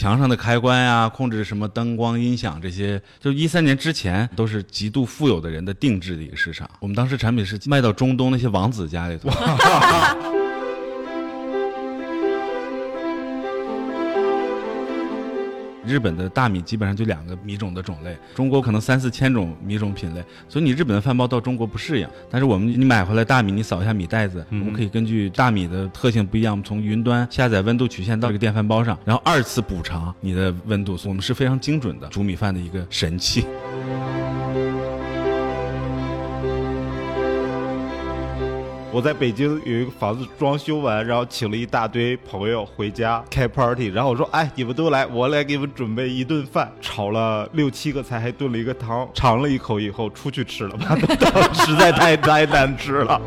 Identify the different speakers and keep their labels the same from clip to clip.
Speaker 1: 墙上的开关呀，控制什么灯光、音响这些，就一三年之前都是极度富有的人的定制的一个市场。我们当时产品是卖到中东那些王子家里头。日本的大米基本上就两个米种的种类，中国可能三四千种米种品类，所以你日本的饭包到中国不适应。但是我们你买回来大米，你扫一下米袋子，我们可以根据大米的特性不一样，我们从云端下载温度曲线到这个电饭煲上，然后二次补偿你的温度，我们是非常精准的煮米饭的一个神器。
Speaker 2: 我在北京有一个房子装修完，然后请了一大堆朋友回家开 party，然后我说：“哎，你们都来，我来给你们准备一顿饭，炒了六七个菜，还炖了一个汤。”尝了一口以后，出去吃了，实在太太难吃了。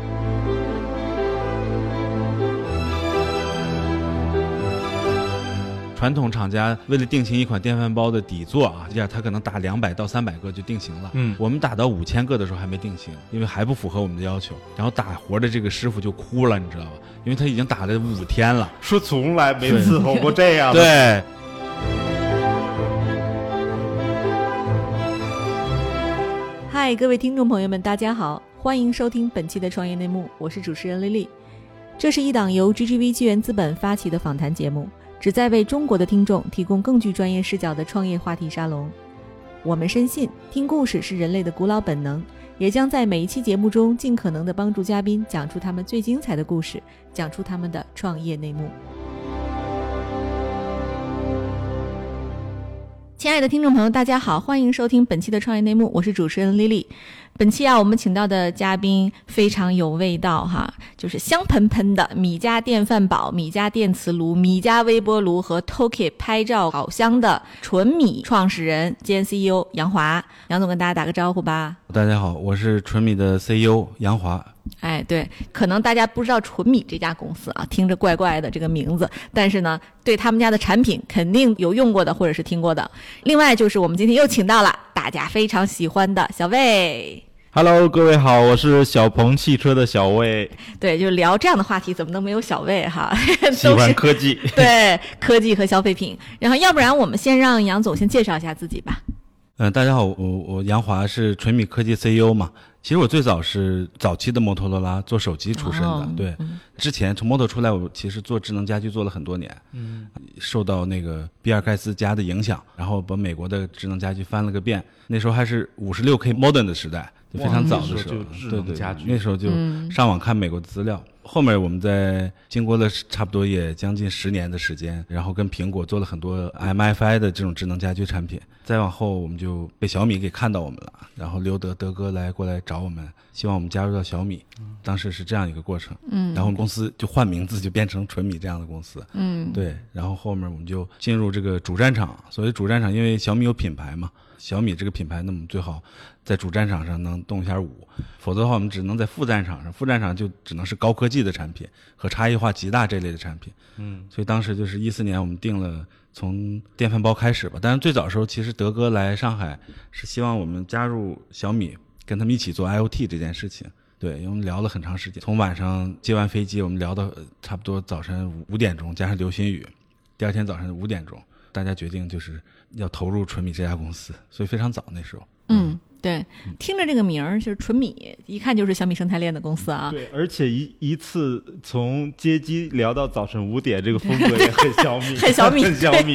Speaker 1: 传统厂家为了定型一款电饭煲的底座啊，这样他可能打两百到三百个就定型了。嗯，我们打到五千个的时候还没定型，因为还不符合我们的要求。然后打活的这个师傅就哭了，你知道吧？因为他已经打了五天了，
Speaker 2: 说从来没伺候过这样。
Speaker 1: 对。
Speaker 3: 嗨，各位听众朋友们，大家好，欢迎收听本期的创业内幕，我是主持人丽丽。这是一档由 GGV 纪元资本发起的访谈节目。旨在为中国的听众提供更具专业视角的创业话题沙龙。我们深信，听故事是人类的古老本能，也将在每一期节目中尽可能的帮助嘉宾讲出他们最精彩的故事，讲出他们的创业内幕。亲爱的听众朋友，大家好，欢迎收听本期的创业内幕，我是主持人 Lily。本期啊，我们请到的嘉宾非常有味道哈，就是香喷喷的米家电饭煲、米家电磁炉、米家微波炉和 Toki 拍照烤箱的纯米创始人兼 CEO 杨华。杨总跟大家打个招呼吧。
Speaker 1: 大家好，我是纯米的 CEO 杨华。
Speaker 3: 哎，对，可能大家不知道纯米这家公司啊，听着怪怪的这个名字，但是呢，对他们家的产品肯定有用过的或者是听过的。另外就是我们今天又请到了大家非常喜欢的小魏。
Speaker 2: Hello，各位好，我是小鹏汽车的小魏。
Speaker 3: 对，就聊这样的话题，怎么能没有小魏哈？
Speaker 2: 喜欢科技，
Speaker 3: 对科技和消费品。然后，要不然我们先让杨总先介绍一下自己吧。
Speaker 1: 嗯，大家好，我我杨华是纯米科技 CEO 嘛。其实我最早是早期的摩托罗拉做手机出身的，对。之前从摩托出来，我其实做智能家居做了很多年，嗯，受到那个比尔盖茨家的影响，然后把美国的智能家居翻了个遍。那时候还是五十六 K modern 的时代。非常早的时候，对对，那时候就上网看美国的资料。后面我们在经过了差不多也将近十年的时间，然后跟苹果做了很多 MFI 的这种智能家居产品。再往后，我们就被小米给看到我们了，然后刘德德哥来过来找我们，希望我们加入到小米。当时是这样一个过程。嗯，然后公司就换名字，就变成纯米这样的公司。嗯，对，然后后面我们就进入这个主战场。所谓主战场，因为小米有品牌嘛。小米这个品牌，那么最好在主战场上能动一下武，否则的话，我们只能在副战场上。副战场就只能是高科技的产品和差异化极大这类的产品。嗯，所以当时就是一四年，我们定了从电饭煲开始吧。但是最早时候，其实德哥来上海是希望我们加入小米，跟他们一起做 IOT 这件事情。对，因为我们聊了很长时间，从晚上接完飞机，我们聊到差不多早晨五点钟，加上流星雨，第二天早晨五点钟，大家决定就是。要投入纯米这家公司，所以非常早那时候。
Speaker 3: 嗯。对，听着这个名儿就是纯米，一看就是小米生态链的公司啊。
Speaker 2: 对，而且一一次从接机聊到早晨五点，这个风格也很小米，
Speaker 3: 很小米，
Speaker 2: 很小米。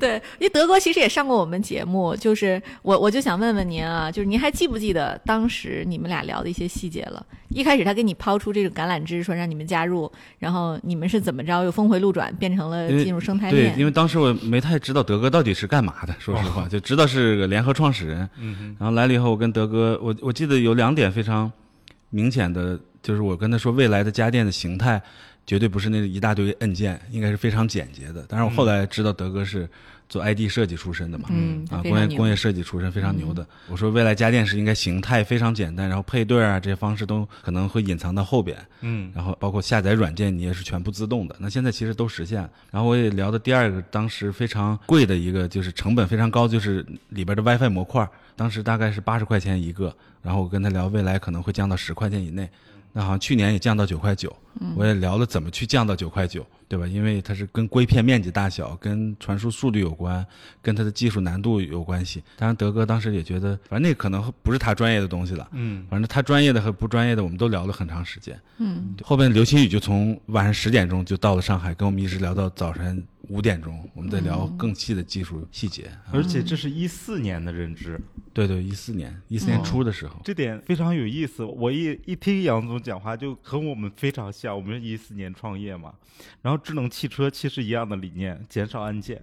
Speaker 3: 对，因为德哥其实也上过我们节目，就是我我就想问问您啊，就是您还记不记得当时你们俩聊的一些细节了？一开始他给你抛出这个橄榄枝，说让你们加入，然后你们是怎么着又峰回路转变成了进入生态链？
Speaker 1: 对，因为当时我没太知道德哥到底是干嘛的，说实话，就知道是个联合创始人。然后来了以后，我跟德哥，我我记得有两点非常明显的，就是我跟他说，未来的家电的形态绝对不是那一大堆按键，应该是非常简洁的。但是我后来知道德哥是。做 ID 设计出身的嘛，
Speaker 3: 嗯
Speaker 1: 啊，工业工业设计出身非常牛的。我说未来家电是应该形态非常简单，然后配对啊这些方式都可能会隐藏到后边，嗯，然后包括下载软件你也是全部自动的。那现在其实都实现。然后我也聊的第二个，当时非常贵的一个就是成本非常高，就是里边的 WiFi 模块，当时大概是八十块钱一个。然后我跟他聊未来可能会降到十块钱以内。那好像去年也降到九块九，我也聊了怎么去降到九块九，对吧？因为它是跟硅片面积大小、跟传输速率有关，跟它的技术难度有关系。当然，德哥当时也觉得，反正那可能不是他专业的东西了，
Speaker 2: 嗯，
Speaker 1: 反正他专业的和不专业的，我们都聊了很长时间。
Speaker 3: 嗯，
Speaker 1: 后边刘新宇就从晚上十点钟就到了上海，跟我们一直聊到早晨五点钟，我们再聊更细的技术细节。啊
Speaker 2: 而且这是一四年的认知，
Speaker 1: 对对，一四年，一四年初的时候，
Speaker 2: 这点非常有意思。我一一听杨总讲话，就和我们非常像。我们一四年创业嘛，然后智能汽车其实一样的理念，减少按键，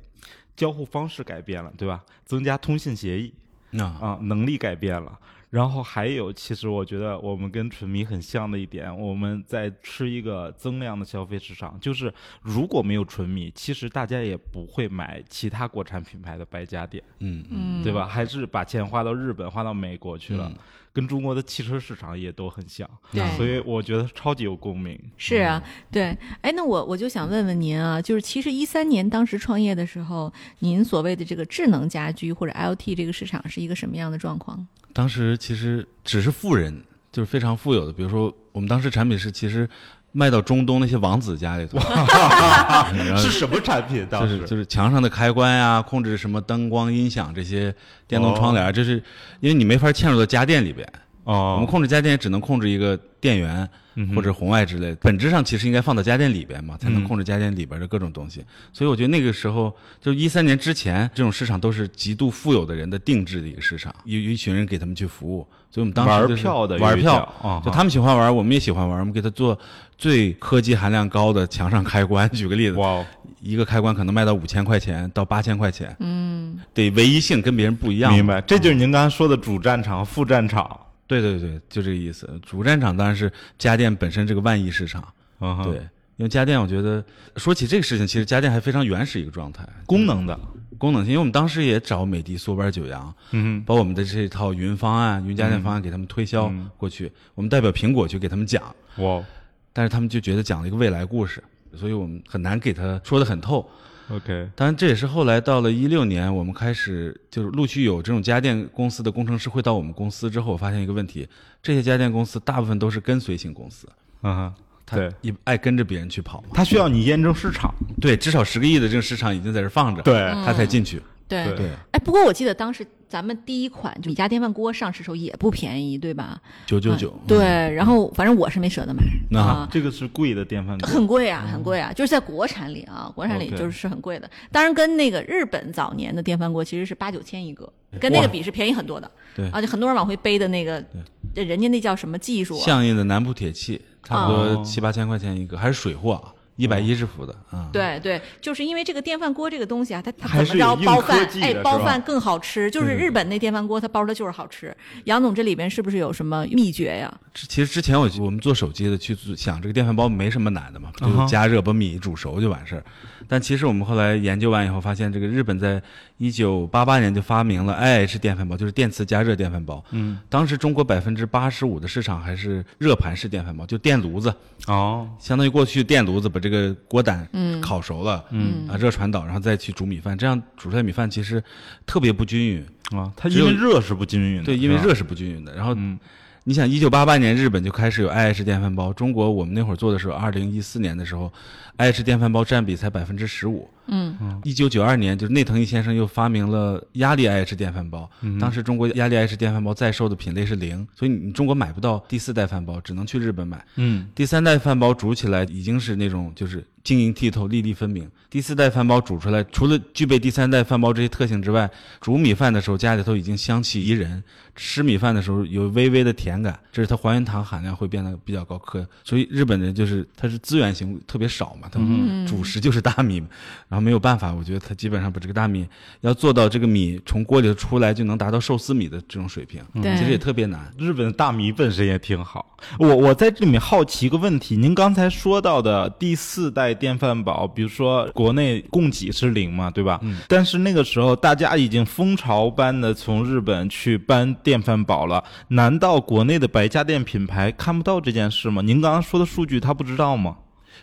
Speaker 2: 交互方式改变了，对吧？增加通信协议
Speaker 1: 那、
Speaker 2: 啊，能力改变了。然后还有，其实我觉得我们跟纯迷很像的一点，我们在吃一个增量的消费市场，就是如果没有纯米，其实大家也不会买其他国产品牌的白家电。
Speaker 1: 嗯
Speaker 3: 嗯，
Speaker 2: 对吧？还是把钱花到日本、花到美国去了，
Speaker 1: 嗯
Speaker 2: 跟中国的汽车市场也都很像，
Speaker 3: 对
Speaker 2: 所以我觉得超级有共鸣。
Speaker 3: 是啊，对，哎，那我我就想问问您啊，就是其实一三年当时创业的时候，您所谓的这个智能家居或者 IoT 这个市场是一个什么样的状况？
Speaker 1: 当时其实只是富人，就是非常富有的，比如说我们当时产品是其实卖到中东那些王子家里头，
Speaker 2: 是什么产品？当时
Speaker 1: 就是就是墙上的开关呀、控制什么灯光、音响这些电动窗帘，这是因为你没法嵌入到家电里边，我们
Speaker 2: 哦，
Speaker 1: 控制家电只能控制一个电源或者红外之类的，本质上其实应该放到家电里边嘛，才能
Speaker 2: 嗯
Speaker 1: 控制家电里边的各种东西。所以我觉得那个时候，就一三年之前，这种市场都是极度富有的人的定制的一个市场，有有一群人给他们去服务。所以我们当时
Speaker 2: 玩票的
Speaker 1: 玩票，
Speaker 2: 啊，
Speaker 1: 就他们喜欢玩，我们也喜欢玩，我们给他做最科技含量高的墙上开关。举个例子，
Speaker 2: 哇哦，
Speaker 1: 一个开关可能卖到五千块钱到八千块钱，
Speaker 3: 嗯，
Speaker 1: 得唯一性跟别人不一样。
Speaker 2: 明白，这就是您刚才说的主战场、副战场。
Speaker 1: 对对对，就这个意思。主战场当然是家电本身这个万亿市场，
Speaker 2: 嗯
Speaker 1: 对，，因为家电我觉得说起这个事情，其实家电还非常原始一个状态，
Speaker 2: 功能的，
Speaker 1: 功能性。因为我们当时也找美的、索班、九阳，
Speaker 2: 嗯
Speaker 1: 把我们的这套云方案、云家电方案给他们推销
Speaker 2: 嗯
Speaker 1: 过去，我们代表苹果去给他们讲，
Speaker 2: 哇哦
Speaker 1: 但是他们就觉得讲了一个未来故事，所以我们很难给他说的很透。
Speaker 2: ，OK，
Speaker 1: 当然，这也是后来到了一六年，我们开始就是陆续有这种家电公司的工程师会到我们公司之后，我发现一个问题：这些家电公司大部分都是跟随型公司，
Speaker 2: 嗯哼，
Speaker 1: 他
Speaker 2: 对。
Speaker 1: 一爱跟着别人去跑嘛。
Speaker 2: 他需要你验证市场，
Speaker 1: 对，至少十个亿的这个市场已经在这放着，
Speaker 2: 对。
Speaker 1: 他才进去。
Speaker 3: 对。
Speaker 2: 对。
Speaker 1: 对，
Speaker 3: 哎，不过我记得当时咱们第一款就米家电饭锅上市时候也不便宜，对吧？
Speaker 1: 九九九
Speaker 3: 嗯。对，然后反正我是没舍得买
Speaker 1: 那
Speaker 3: 啊。
Speaker 2: 这个是贵的电饭锅，
Speaker 3: 很贵啊，很贵啊，就是在国产里啊，国产里就是是很贵的。当然，跟那个日本早年的电饭锅其实是八九千一个，跟那个比是便宜很多的。
Speaker 1: 对
Speaker 3: 而且很多人往回背的那个，这人家那叫什么技术啊？
Speaker 1: 相应的南部铁器，差不多
Speaker 2: 哦
Speaker 1: 七八千块钱一个，还是水货啊，一百一十伏的啊。
Speaker 3: 对对，就是因为这个电饭锅这个东西啊，它它
Speaker 2: 还
Speaker 3: 怎么着包饭，哎包饭更好吃。就是日本那电饭锅，它包的就是好吃。杨总这里边是不是有什么秘诀呀？
Speaker 1: 其实之前我我们做手机的去想这个电饭煲没什么难的嘛，就加热把米煮熟就完事儿。但其实我们后来研究完以后，发现这个日本在一九八八年就发明了 IH 电饭煲，就是电磁加热电饭煲。
Speaker 2: 嗯，
Speaker 1: 当时中国百分之八十五的市场还是热盘式电饭煲，就电炉子，
Speaker 2: 哦，
Speaker 1: 相当于过去电炉子把这个锅胆
Speaker 3: 嗯
Speaker 1: 烤熟了，
Speaker 2: 嗯
Speaker 1: 啊热传导，然后再去煮米饭，这样煮出来米饭其实特别不均匀。
Speaker 2: 啊，它因为热是不均匀的，
Speaker 1: 对，因为热是不均匀的。然后
Speaker 2: 嗯
Speaker 1: 你想，一九八八年日本就开始有 IH 电饭煲，中国我们那会儿做的时候，二零一四年的时候，IH 电饭煲占比才百分之十五。
Speaker 3: 嗯。
Speaker 1: 一九九二年，就是内藤一先生又发明了压力 IH 电饭煲，当时中国压力 IH 电饭煲在售的品类是零，所以你中国买不到第四代饭煲，只能去日本买。
Speaker 2: 嗯。
Speaker 1: 第三代饭煲煮起来已经是那种就是晶莹剔透、粒粒分明。第四代饭煲煮出来，除了具备第三代饭煲这些特性之外，煮米饭的时候家里头已经香气宜人，吃米饭的时候有微微的甜感，这是它还原糖含量会变得比较高。可所以日本人就是它是资源型特别少嘛，他们主食就是大米，然后没有办法，我觉得他基本上把这个大米要做到这个米从锅里头出来就能达到寿司米的这种水平，
Speaker 3: 对
Speaker 1: 其实也特别难。
Speaker 2: 日本的大米本身也挺好。我我在这里面好奇一个问题，您刚才说到的第四代电饭煲，比如说国内供给是零嘛，对吧？嗯。但是那个时候大家已经蜂巢般的从日本去搬电饭煲了，难道国内的白家电品牌看不到这件事吗？您刚刚说的数据他不知道吗？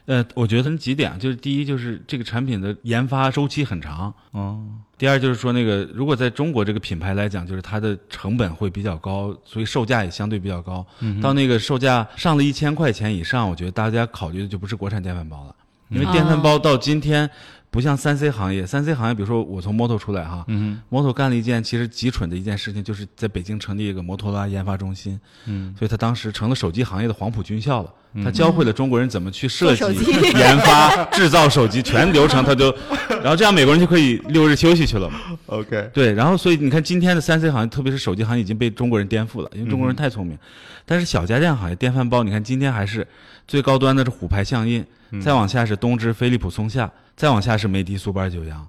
Speaker 1: 呃，我觉得分几点啊，就是第一就是这个产品的研发周期很长，
Speaker 2: 哦，
Speaker 1: 第二就是说那个如果在中国这个品牌来讲，就是它的成本会比较高，所以售价也相对比较高。嗯到那个售价上了一千块钱以上，我觉得大家考虑的就不是国产电饭煲了，因为电饭煲到今天。不像三 C 行业，三 C 行业，比如说我从摩托出来哈，
Speaker 2: 嗯
Speaker 1: 摩托干了一件其实极蠢的一件事情，就是在北京成立一个摩托罗拉研发中心，
Speaker 2: 嗯，
Speaker 1: 所以他当时成了手机行业的黄埔军校了，他教会了中国人怎么去设计 研发、制造手机全流程，他就，然后这样美国人就可以六日休息去了嘛。
Speaker 2: ，OK，
Speaker 1: 对，然后所以你看今天的三 C 行业，特别是手机行业已经被中国人颠覆了，因为中国人太聪明。但是小家电行业电饭煲，你看今天还是最高端的是虎牌象印，再往下是东芝、飞利浦、松下，再往下是美的、苏泊尔、九阳，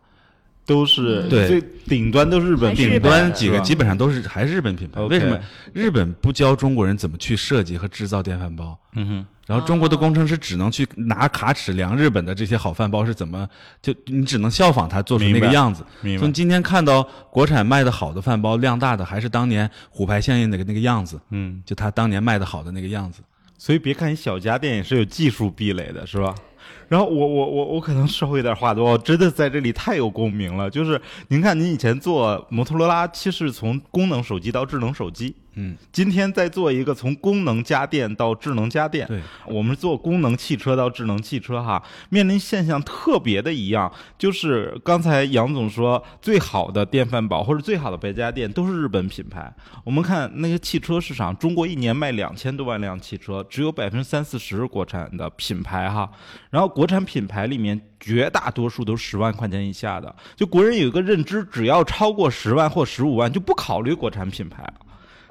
Speaker 2: 都是
Speaker 1: 对。
Speaker 2: 最顶端都是日本
Speaker 1: 顶端几个基本上都是还是日本品牌。为什么日本不教中国人怎么去设计和制造电饭煲？
Speaker 2: 嗯哼，
Speaker 1: 然后中国的工程师只能去拿卡尺量日本的这些好饭包是怎么，就你只能效仿他做出那个样子。
Speaker 2: 明白
Speaker 1: 所以，今天看到国产卖的好的饭包，量大的还是当年虎牌象印那个那个样子，
Speaker 2: 嗯，
Speaker 1: 就他当年卖的好的那个样子。
Speaker 2: 所以别看小家电也是有技术壁垒的，是吧？然后我我我我可能稍微有点话多，我真的在这里太有共鸣了。就是您看，您以前做摩托罗拉，其实从功能手机到智能手机，
Speaker 1: 嗯，
Speaker 2: 今天在做一个从功能家电到智能家电，
Speaker 1: 对，
Speaker 2: 我们做功能汽车到智能汽车哈，面临现象特别的一样，就是刚才杨总说最好的电饭煲或者最好的白家电都是日本品牌。我们看那个汽车市场，中国一年卖两千多万辆汽车，只有百分之三四十国产的品牌哈，然后国产品牌里面。绝大多数都十万块钱以下的，就国人有一个认知，只要超过十万或十五万就不考虑国产品牌了。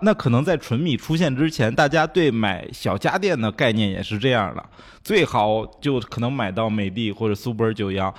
Speaker 2: 那可能在纯米出现之前，大家对买小家电的概念也是这样的，最好就可能买到美的或者苏泊尔九阳，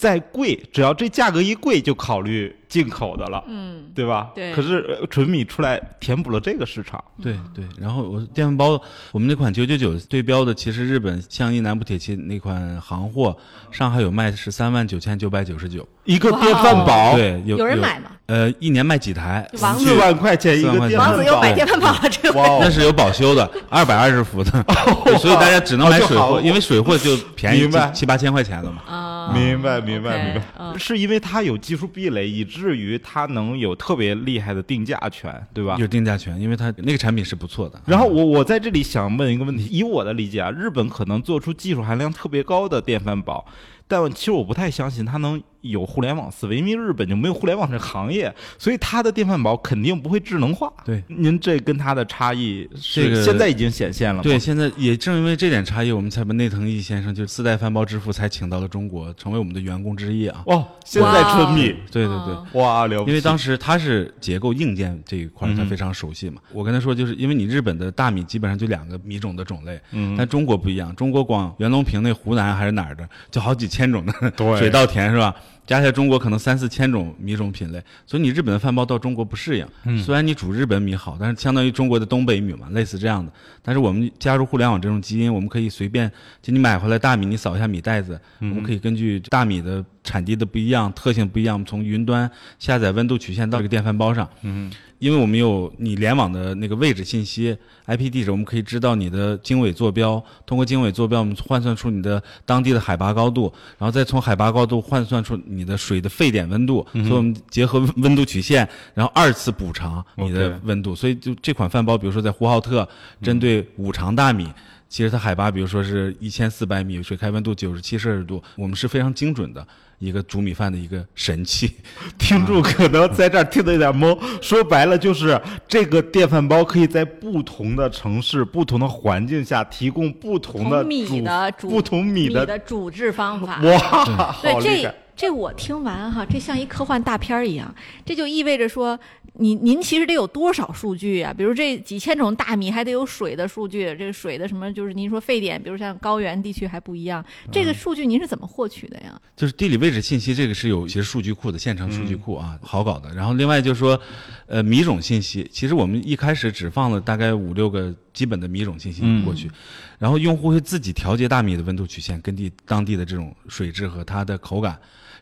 Speaker 2: 再贵，只要这价格一贵，就考虑进口的了，
Speaker 3: 嗯，
Speaker 2: 对吧？
Speaker 3: 对。
Speaker 2: 可是呃纯米出来填补了这个市场，
Speaker 1: 对对，然后我电饭煲，我们那款九九九对标的，其实日本相应南部铁器那款行货，上海有卖是三万九千九百九十九，
Speaker 2: 一个电饭煲，
Speaker 1: 对，有
Speaker 3: 有人买吗？
Speaker 1: 呃，一年卖几台？
Speaker 3: 王
Speaker 2: 四万块钱一个
Speaker 1: 四万块钱
Speaker 2: 电饭煲，
Speaker 3: 王子又买电饭煲了，这回
Speaker 1: 那是有保修的，二百二十伏的，对所以大家只能买水货，因为水货就便宜七七八千块钱了嘛。
Speaker 3: 啊，
Speaker 2: 明白，明白，明白，
Speaker 3: 嗯
Speaker 2: 是因为它有技术壁垒，以至于它能有特别厉害的定价权，对吧？
Speaker 1: 有定价权，因为它那个产品是不错的。
Speaker 2: 然后我我在这里想问一个问题，以我的理解啊，日本可能做出技术含量特别高的电饭煲，但其实我不太相信它能有互联网思维，因为日本就没有互联网这行业，所以它的电饭煲肯定不会智能化。
Speaker 1: 对，
Speaker 2: 您这跟它的差异是
Speaker 1: 这个
Speaker 2: 现在已经显现了吗？
Speaker 1: 对，现在也正因为这点差异，我们才把内藤义先生，就是四代饭煲之父，才请到了中国，成为我们的员工之一啊。
Speaker 2: 哦，现在春米，
Speaker 1: 对对对。
Speaker 3: 哦
Speaker 2: 哇，了不起！
Speaker 1: 因为当时他是结构硬件这一块儿，他非常熟悉嘛。我跟他说，就是因为你日本的大米基本上就两个米种的种类，
Speaker 2: 嗯
Speaker 1: 但中国不一样，中国光袁隆平那湖南还是哪儿的，就好几千种的
Speaker 2: 对
Speaker 1: 水稻田是吧？加起来中国可能三四千种米种品类，所以你日本的饭包到中国不适应。
Speaker 2: 嗯
Speaker 1: 虽然你煮日本米好，但是相当于中国的东北米嘛，类似这样的。但是我们加入互联网这种基因，我们可以随便就你买回来大米，你扫一下米袋子，我们可以根据大米的产地的不一样、特性不一样，我们从云端下载温度曲线到这个电饭煲上。
Speaker 2: 嗯，
Speaker 1: 因为我们有你联网的那个位置信息 IP 地址，我们可以知道你的经纬坐标，通过经纬坐标，我们换算出你的当地的海拔高度，然后再从海拔高度换算出你的水的沸点温度，所以我们结合温度曲线，然后二次补偿你的温度。所以就这款饭煲，比如说在呼和浩特，针对五常大米。其实它海拔，比如说是一千四百米，水开温度九十七摄氏度，我们是非常精准的一个煮米饭的一个神器。
Speaker 2: 听众可能在这儿听得有点懵，说白了就是这个电饭煲可以在不同的城市、不同的环境下提供不同的
Speaker 3: 同米
Speaker 2: 煮
Speaker 3: 的煮
Speaker 2: 不同米的
Speaker 3: 的煮制方法。
Speaker 2: 哇，
Speaker 3: 对，这
Speaker 2: 好厉害！
Speaker 3: 这我听完哈，这像一科幻大片儿一样，这就意味着说，您您其实得有多少数据啊？比如这几千种大米还得有水的数据，这个水的什么就是您说沸点，比如像高原地区还不一样，这个数据您是怎么获取的呀？
Speaker 1: 就是地理位置信息，这个是有一些数据库的现成数据库啊，好搞的。然后另外就是说，呃，米种信息，其实我们一开始只放了大概五六个基本的米种信息过去，然后用户会自己调节大米的温度曲线，根据当地的这种水质和它的口感。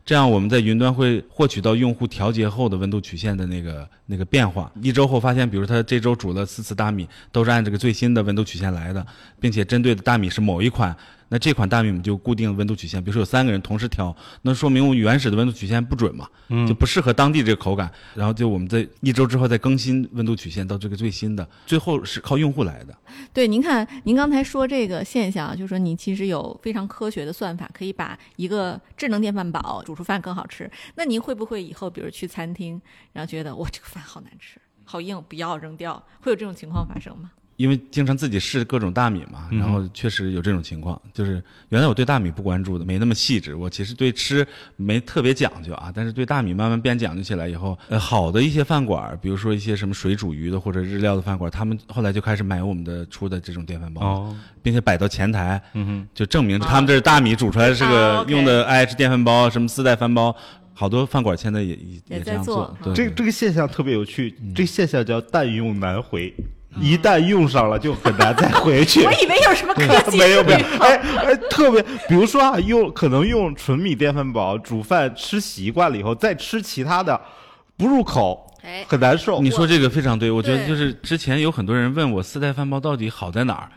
Speaker 1: 这样我们在云端会获取到用户调节后的温度曲线的那个那个变化。一周后发现，比如他这周煮了四次大米，都是按这个最新的温度曲线来的，并且针对的大米是某一款那这款大米我们就固定温度曲线，比如说有三个人同时挑，那说明我原始的温度曲线不准嘛，就不适合当地这个口感。然后就我们在一周之后再更新温度曲线到这个最新的，最后是靠用户来的。
Speaker 3: 对，您看，您刚才说这个现象，就是说你其实有非常科学的算法，可以把一个智能电饭煲煮出饭更好吃。那您会不会以后比如去餐厅，然后觉得哇这个饭好难吃，好硬，不要扔掉，会有这种情况发生吗？
Speaker 1: 因为经常自己试各种大米嘛，然后确实有这种情况。就是原来我对大米不关注的，没那么细致。我其实对吃没特别讲究啊，但是对大米慢慢变讲究起来以后，呃，好的一些饭馆，比如说一些什么水煮鱼的或者日料的饭馆，他们后来就开始买我们的出的这种电饭煲，并且摆到前台，嗯就证明他们这是大米煮出来是个用的 IH 电饭煲，什么四代饭煲，好多饭馆现在也也这样做。
Speaker 2: 这这个现象特别有趣，这个现象叫“但用难回”。一旦用上了，就很难再回去。
Speaker 3: 我以为有什么科技，
Speaker 2: 没 有没有。哎哎，特别，比如说啊，用可能用纯米电饭煲煮饭吃习惯了以后，再吃其他的，不入口，哎，很难受。
Speaker 1: 你说这个非常对，我觉得就是之前有很多人问我四代饭煲到底好在哪儿，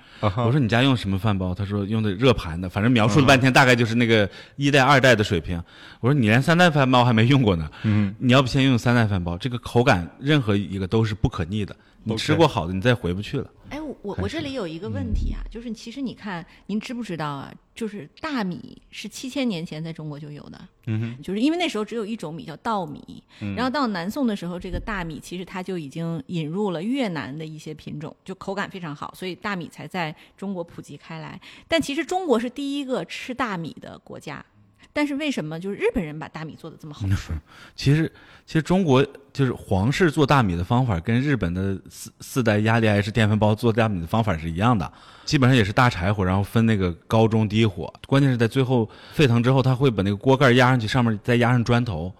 Speaker 1: 我说你家用什么饭煲？他说用的热盘的，反正描述了半天，大概就是那个一代二代的水平。我说你连三代饭煲还没用过呢，嗯，你要不先用三代饭煲，这个口感任何一个都是不可逆的。你吃过好的，你再回不去了。
Speaker 3: 哎，我我这里有一个问题啊，就是其实你看，您知不知道啊？就是大米是七千年前在中国就有的，嗯哼，就是因为那时候只有一种米叫稻米，然后到南宋的时候，这个大米其实它就已经引入了越南的一些品种，就口感非常好，所以大米才在中国普及开来。但其实中国是第一个吃大米的国家。但是为什么就是日本人把大米做的这么好吃？
Speaker 1: 其实，其实中国就是皇室做大米的方法跟日本的四四代压力 IH 电饭煲做大米的方法是一样的，基本上也是大柴火，然后分那个高中低火，关键是在最后沸腾之后，他会把那个锅盖压上去，上面再压上砖头，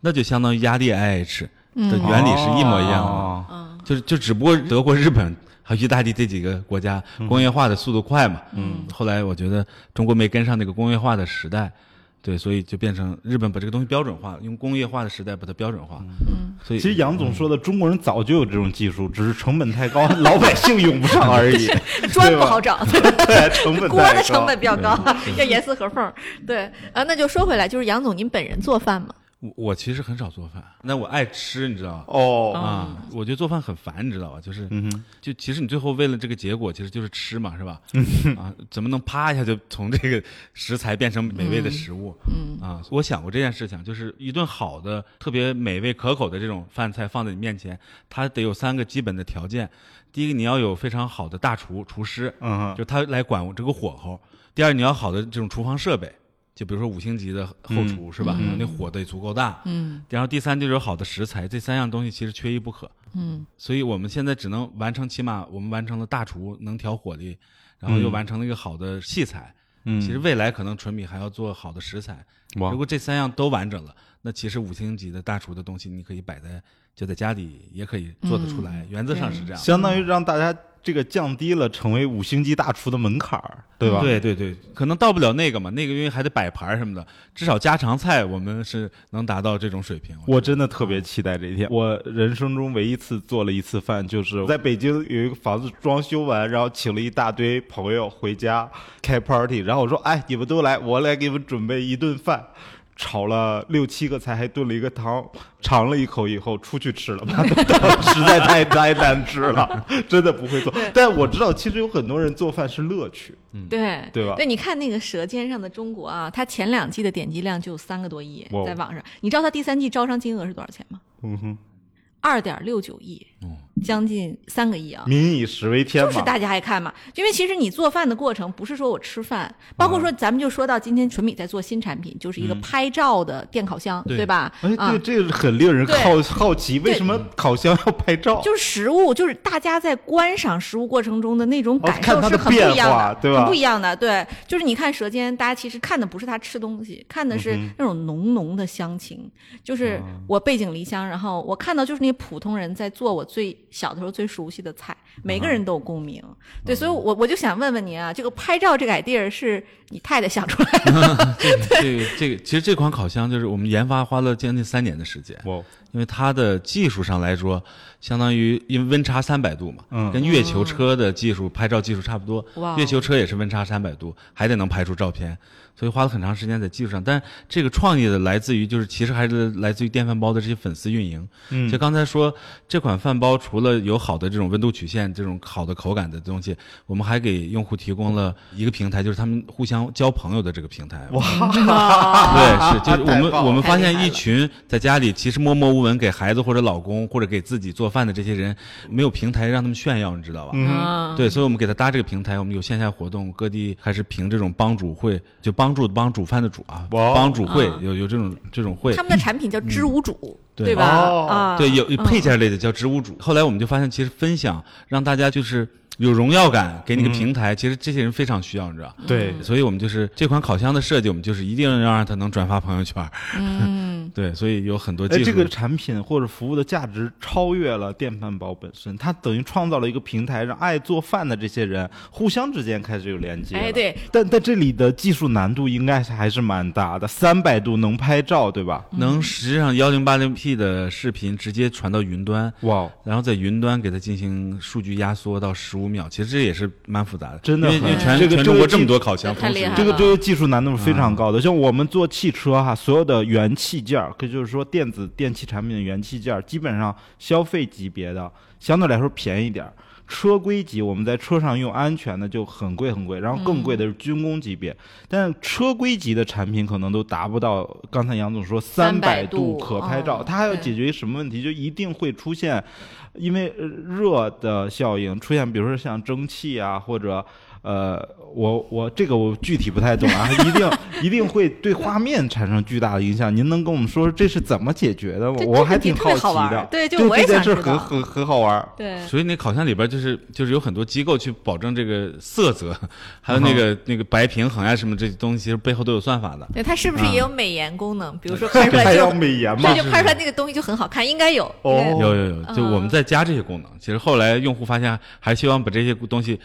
Speaker 1: 那就相当于压力 IH 的原理是一模一样的，就是就只不过德国、日本还有意大利这几个国家工业化的速度快嘛，嗯，后来我觉得中国没跟上那个工业化的时代。对，所以就变成日本把这个东西标准化，用工业化的时代把它标准化。嗯，所以
Speaker 2: 其实杨总说的，中国人早就有这种技术，只是成本太高，老百姓用不上而已。
Speaker 3: 砖不好找，
Speaker 2: 对，成本
Speaker 3: 锅的成本比较高，要严丝合缝。对啊，那就说回来，就是杨总，您本人做饭吗？
Speaker 1: 我其实很少做饭，那我爱吃，你知道吗？
Speaker 2: 哦
Speaker 1: 啊，我觉得做饭很烦，你知道吧？就是，就其实你最后为了这个结果，其实就是吃嘛，是吧？啊，怎么能啪一下就从这个食材变成美味的食物？嗯啊，我想过这件事情，就是一顿好的、特别美味可口的这种饭菜放在你面前，它得有三个基本的条件：第一个，你要有非常好的大厨、厨师，嗯，就他来管这个火候；第二，你要好的这种厨房设备。就比如说五星级的后厨是吧？那火得足够大。嗯。然后第三就是有好的食材，这三样东西其实缺一不可。嗯。所以我们现在只能完成，起码我们完成了大厨能调火力，然后又完成了一个好的器材。嗯。其实未来可能纯米还要做好的食材。如果这三样都完整了，那其实五星级的大厨的东西你可以摆在就在家里也可以做得出来。原则上是这样。
Speaker 2: 相当于让大家。这个降低了成为五星级大厨的门槛儿，对吧？
Speaker 1: 对对对，可能到不了那个嘛，那个因为还得摆盘什么的，至少家常菜我们是能达到这种水平。
Speaker 2: 我真的特别期待这一天。我人生中唯一一次做了一次饭，就是在北京有一个房子装修完，然后请了一大堆朋友回家开 party，然后我说：“哎，你们都来，我来给你们准备一顿饭。”炒了六七个菜，还炖了一个汤，尝了一口以后出去吃了吧，实在太太难吃了，真的不会做。但我知道，其实有很多人做饭是乐趣，
Speaker 3: 对
Speaker 2: 对吧？
Speaker 3: 对，你看那个《舌尖上的中国》啊，它前两季的点击量就有三个多亿，在网上。你知道它第三季招商金额是多少钱吗？嗯哼。二点六九亿，将近三个亿啊！
Speaker 2: 民以食为天
Speaker 3: 嘛，就是大家爱看嘛。因为其实你做饭的过程不是说我吃饭，包括说咱们就说到今天纯米在做新产品，就是一个拍照的电烤箱，对吧？
Speaker 2: 哎，对，这个很令人好好奇，为什么烤箱要拍照？
Speaker 3: 就是食物，就是大家在观赏食物过程中的那种感受是很不一样的，
Speaker 2: 对吧？
Speaker 3: 很不一样的，对，就是你看舌尖，大家其实看的不是他吃东西，看的是那种浓浓的乡情。就是我背井离乡，然后我看到就是那。普通人在做我最小的时候最熟悉的菜，每个人都有共鸣。对，所以我我就想问问您啊，这个拍照这个 idea 是你太太想出来 的？
Speaker 1: 这个这个这个，其实这款烤箱就是我们研发花了将近三年的时间。
Speaker 2: 哇，
Speaker 1: 因为它的技术上来说，相当于因为温差三百度嘛，
Speaker 2: 嗯
Speaker 1: 跟月球车的技术、拍照技术差不多。
Speaker 3: 哇
Speaker 1: 月球车也是温差三百度，还得能拍出照片，所以花了很长时间在技术上。但这个创意的来自于，就是其实还是来自于电饭煲的这些粉丝运营。
Speaker 2: 嗯
Speaker 1: 就刚才说，这款饭煲除了有好的这种温度曲线、这种好的口感的东西，我们还给用户提供了一个平台，就是他们互相交朋友的这个平台。
Speaker 2: 哇，
Speaker 1: 对，是就是我们我们发现一群在家里其实默默无闻给孩子或者老公或者给自己做饭的这些人，没有平台让他们炫耀，你知道吧？
Speaker 2: 嗯
Speaker 3: 啊，
Speaker 1: 对，所以我们给他搭这个平台，我们有线下活动，各地还是凭这种帮主会，就帮助的帮煮饭的煮啊，帮煮会
Speaker 3: 啊
Speaker 1: 有有这种这种会。
Speaker 3: 他。们的产品叫知无主，
Speaker 1: 对。
Speaker 3: 对吧？
Speaker 1: 对，有有配件类的叫知无主。后来我们就发现，其实分享让大家就是有荣耀感，给你个平台，其实这些人非常需要，你知道。
Speaker 2: 对，
Speaker 1: 所以我们就是这款烤箱的设计，我们就是一定要让它能转发朋友圈。
Speaker 3: 嗯，
Speaker 1: 对，所以有很多
Speaker 2: 哎，
Speaker 1: 技术。
Speaker 2: 这个产品或者服务的价值超越了电饭煲本身，它等于创造了一个平台，让爱做饭的这些人互相之间开始有连接。
Speaker 3: 哎，，对，
Speaker 2: 但但这里的技术难度应该是还是蛮大的，三百度能拍照，对吧？
Speaker 1: 能实际上幺零八零 P 的视频直接传到云端，
Speaker 2: 哇，
Speaker 1: 然后在云端给它进行数据压缩到十五秒，其实这也是蛮复杂的，
Speaker 2: 真的很
Speaker 1: 因为全
Speaker 2: 这个
Speaker 1: 全中国这么多烤箱，同时
Speaker 3: 太厉害了
Speaker 2: 这个这个技术难度是非常高的。像我们做汽车哈，所有的元器件儿，可就是说电子电器产品的元器件儿，基本上消费级别的相对来说便宜点儿。车规级我们在车上用安全的就很贵很贵，然后更贵的是军工级别，但车规级的产品可能都达不到刚才杨总说三百
Speaker 3: 度
Speaker 2: 可拍照，
Speaker 3: 哦
Speaker 2: 它还要解决什么问题？就一定会出现，因为呃热的效应出现，比如说像蒸汽啊或者。呃，我我这个我具体不太懂啊，一定一定会对画面产生巨大的影响。您能跟我们说说这是怎么解决的吗？我还挺
Speaker 3: 好
Speaker 2: 奇的。
Speaker 3: 对就
Speaker 2: 就
Speaker 3: 我也
Speaker 2: 这件事
Speaker 3: 想知道
Speaker 2: 很很很好玩儿。
Speaker 3: 对，
Speaker 1: 所以那烤箱里边就是就是有很多机构去保证这个色泽，还有那
Speaker 2: 嗯
Speaker 1: 个、那个白平衡啊什么这些东西，其实背后都有算法的。
Speaker 3: 对，它是不是
Speaker 1: 啊
Speaker 3: 也有美颜功能？比如说 拍出来
Speaker 2: 要美颜嘛
Speaker 3: 这？就拍出来那个东西就很好看，应该有。
Speaker 2: 哦
Speaker 1: 有有有，就我们
Speaker 3: 嗯
Speaker 1: 在加这些功能。其实后来用户发现还希望把这些东西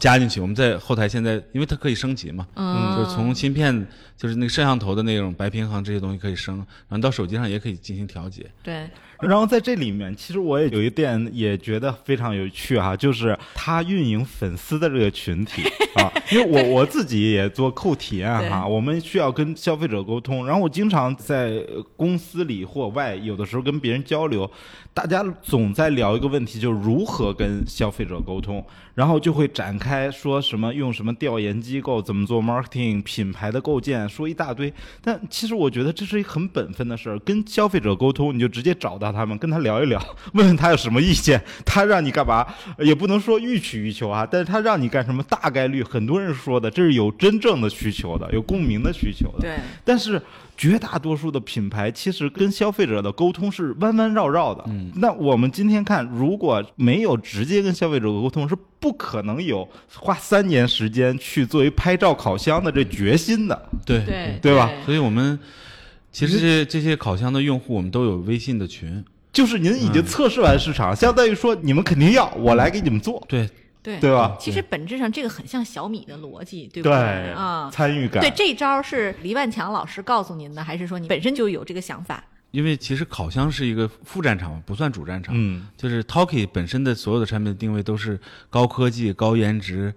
Speaker 1: 加进去。我们在后台现在，因为它可以升级嘛，
Speaker 3: 嗯
Speaker 1: 就是从芯片，就是那个摄像头的那种白平衡这些东西可以升，然后到手机上也可以进行调节。
Speaker 3: 对，
Speaker 2: 然后在这里面，其实我也有一点也觉得非常有趣哈、就是他运营粉丝的这个群体啊，因为我我自己也做扣体验哈、
Speaker 3: 对
Speaker 2: 我们需要跟消费者沟通，然后我经常在呃公司里或外，有的时候跟别人交流，大家总在聊一个问题，就是如何跟消费者沟通，然后就会展开说什么用什么调研机构怎么做 marketing 品牌的构建，说一大堆。但其实我觉得这是一个很本分的事儿，跟消费者沟通，你就直接找到他们，跟他聊一聊，问问他有什么意见，他让你干嘛，也不能说欲取欲求啊，但是他让你干什么，大概率很多人说的，这是有真正的需求的，有共鸣的需求的。
Speaker 3: 对，
Speaker 2: 但是绝大多数的品牌其实跟消费者的沟通是弯弯绕绕的。嗯，那我们今天看，如果没有直接跟消费者沟通，是不可能有花三年时间去作为拍照烤箱的这决心的。
Speaker 1: 对。
Speaker 3: 对，
Speaker 2: 对吧？
Speaker 1: 所以我们其实这这些烤箱的用户，我们都有微信的群。
Speaker 2: 就是您已经测试完市场，相当于说你们肯定要，我来给你们做，
Speaker 1: 对，
Speaker 3: 对
Speaker 2: 对吧？
Speaker 3: 其实本质上这个很像小米的逻辑，对不
Speaker 2: 对
Speaker 3: 啊，
Speaker 2: 参与感。
Speaker 3: 对，这招是黎万强老师告诉您的，还是说你本身就有这个想法？
Speaker 1: 因为其实烤箱是一个副战场，不算主战场。
Speaker 2: 嗯，
Speaker 1: 就是 Talkie 本身的所有的产品的定位都是高科技、高颜值，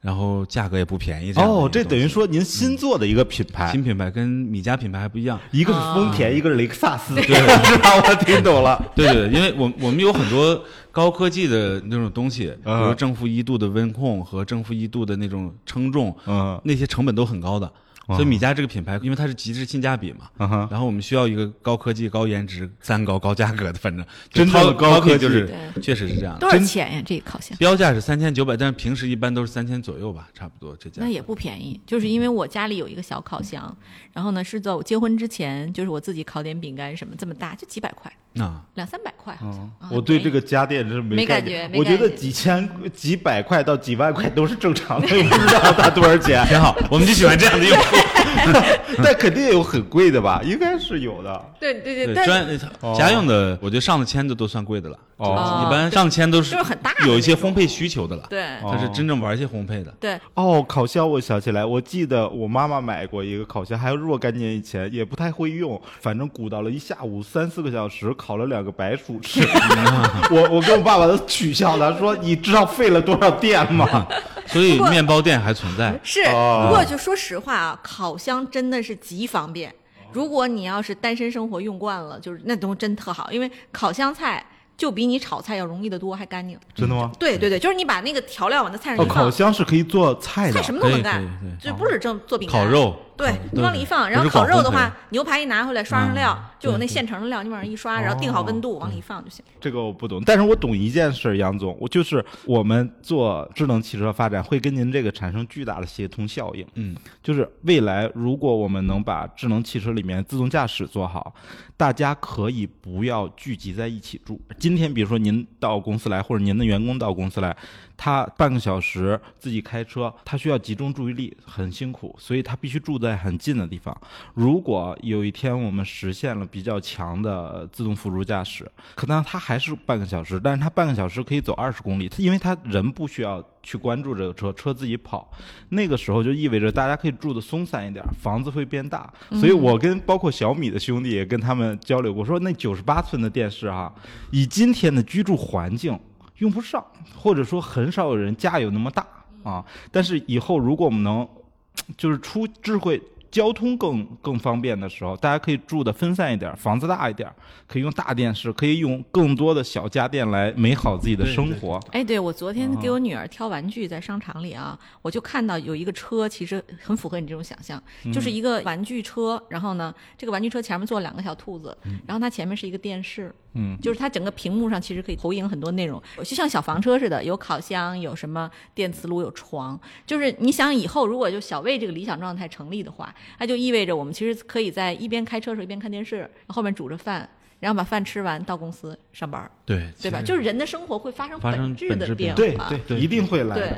Speaker 1: 然后价格也不便宜。
Speaker 2: 哦，这等于说您新做的一个品牌，
Speaker 1: 新品牌跟米家品牌还不一样。
Speaker 2: 一个是丰田，
Speaker 3: 啊
Speaker 2: 一个是雷克萨斯，对，是吧？我听懂了。
Speaker 1: 对 对，对因为我我们有很多高科技的那种东西，比
Speaker 2: 嗯
Speaker 1: 如正负一度的温控和正负一度的那种称重，
Speaker 2: 嗯
Speaker 1: 那些成本都很高的。所以米家这个品牌，因为它是极致性价比嘛，
Speaker 2: 嗯，
Speaker 1: 然后我们需要一个高科技、高颜值、三高、高价格的，反正
Speaker 2: 真正的高科技
Speaker 1: 就是
Speaker 3: 对
Speaker 1: 确实是这样的。
Speaker 3: 多少钱呀？这个烤箱？
Speaker 1: 标价是三千九百，但是平时一般都是三千左右吧，差不多这价
Speaker 3: 那。也不便宜，就是因为我家里有一个小烤箱，然后呢是在我结婚之前，就是我自己烤点饼干什么这么大，就几百块，
Speaker 1: 啊，
Speaker 3: 两三百块好像。啊
Speaker 2: 我对这个家电真是
Speaker 3: 没
Speaker 2: 概
Speaker 3: 感觉
Speaker 2: 我觉得几千、几百块到几万块都是正常的，也不知道它多少钱。
Speaker 1: 挺好，我们就喜欢这样的用户。
Speaker 2: 但肯定有很贵的吧？应该是有的。
Speaker 3: 对对对，
Speaker 1: 专
Speaker 2: 哦
Speaker 1: 家用的，我觉得上了千的都算贵的了。
Speaker 2: 哦
Speaker 1: 一般上千都是
Speaker 3: 就是很大
Speaker 1: 有一些烘焙需求的了。
Speaker 3: 对
Speaker 2: 哦
Speaker 1: 它是真正玩一些烘焙的。
Speaker 3: 对，
Speaker 2: 哦，烤箱我想起来，我记得我妈妈买过一个烤箱，还有若干年以前，也不太会用，反正鼓捣了一下午三四个小时，烤了两个白薯吃。我我跟我爸爸都取笑他，说你知道费了多少电吗？
Speaker 1: 所以面包店还存在。
Speaker 3: 是。
Speaker 2: 哦
Speaker 3: 不过就说实话啊，烤箱真的是极方便。如果你要是单身生活用惯了，就是那东西真特好，因为烤箱菜就比你炒菜要容易得多，还干净。
Speaker 2: 真的吗？
Speaker 3: 对对对，就是你把那个调料往那菜上放，
Speaker 2: 烤箱是可以做菜的
Speaker 3: 菜。什么都能干就不是正做饼干、
Speaker 1: 烤肉，
Speaker 3: 对
Speaker 1: 烤
Speaker 3: 你往里一放，然后烤肉的话，牛排一拿回来刷上料
Speaker 1: 嗯，
Speaker 3: 就有那现成的料，你往上一刷，然后定好温度往里一放就行。
Speaker 2: 这个我不懂，但是我懂一件事，杨总，我就是我们做智能汽车发展会跟您这个产生巨大的协同效应。
Speaker 1: 嗯，
Speaker 2: 就是未来如果我们能把智能汽车里面自动驾驶做好，大家可以不要聚集在一起住。今天比如说您到公司来，或者您的员工到公司来，他半个小时自己开车，他需要集中注意力，很辛苦，所以他必须住在很近的地方。如果有一天我们实现了比较强的自动辅助驾驶，可能他还是半个小时，但是他半个小时可以走二十公里，因为他人不需要去关注这个车，车自己跑。那个时候就意味着大家可以住的松散一点，房子会变大。所以我跟包括小米的兄弟也跟他们交流过，说那九十八寸的电视哈、以今天的居住环境用不上，或者说很少有人家有那么大啊。但是以后如果我们能 就是出智慧。交通更更方便的时候，大家可以住的分散一点，房子大一点，可以用大电视，可以用更多的小家电来美好自己的生活。
Speaker 3: 哎，对我昨天
Speaker 2: 哦
Speaker 3: 给我女儿挑玩具，在商场里啊，我就看到有一个车，其实很符合你这种想象，
Speaker 2: 嗯
Speaker 3: 就是一个玩具车，然后呢，这个玩具车前面坐两个小兔子，然后它前面是一个电视，
Speaker 2: 嗯，
Speaker 3: 就是它整个屏幕上其实可以投影很多内容，就像小房车似的，有烤箱，有什么电磁炉，有床，就是你想以后如果就小魏这个理想状态成立的话，那就意味着我们其实可以在一边开车的时候一边看电视，后面煮着饭。然后把饭吃完到公司上班，
Speaker 1: 对
Speaker 3: 对吧？就是人的生活会发生
Speaker 1: 发生
Speaker 3: 质的
Speaker 1: 变
Speaker 3: 变化。
Speaker 2: 对对，一定会来
Speaker 3: 对
Speaker 2: 的。。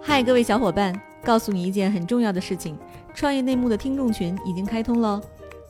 Speaker 3: 嗨，各位小伙伴，告诉你一件很重要的事情：创业内幕的听众群已经开通喽。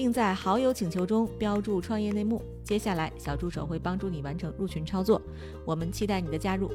Speaker 3: 并在好友请求中标注“创业内幕”。接下来，小助手会帮助你完成入群操作。我们期待你的加入。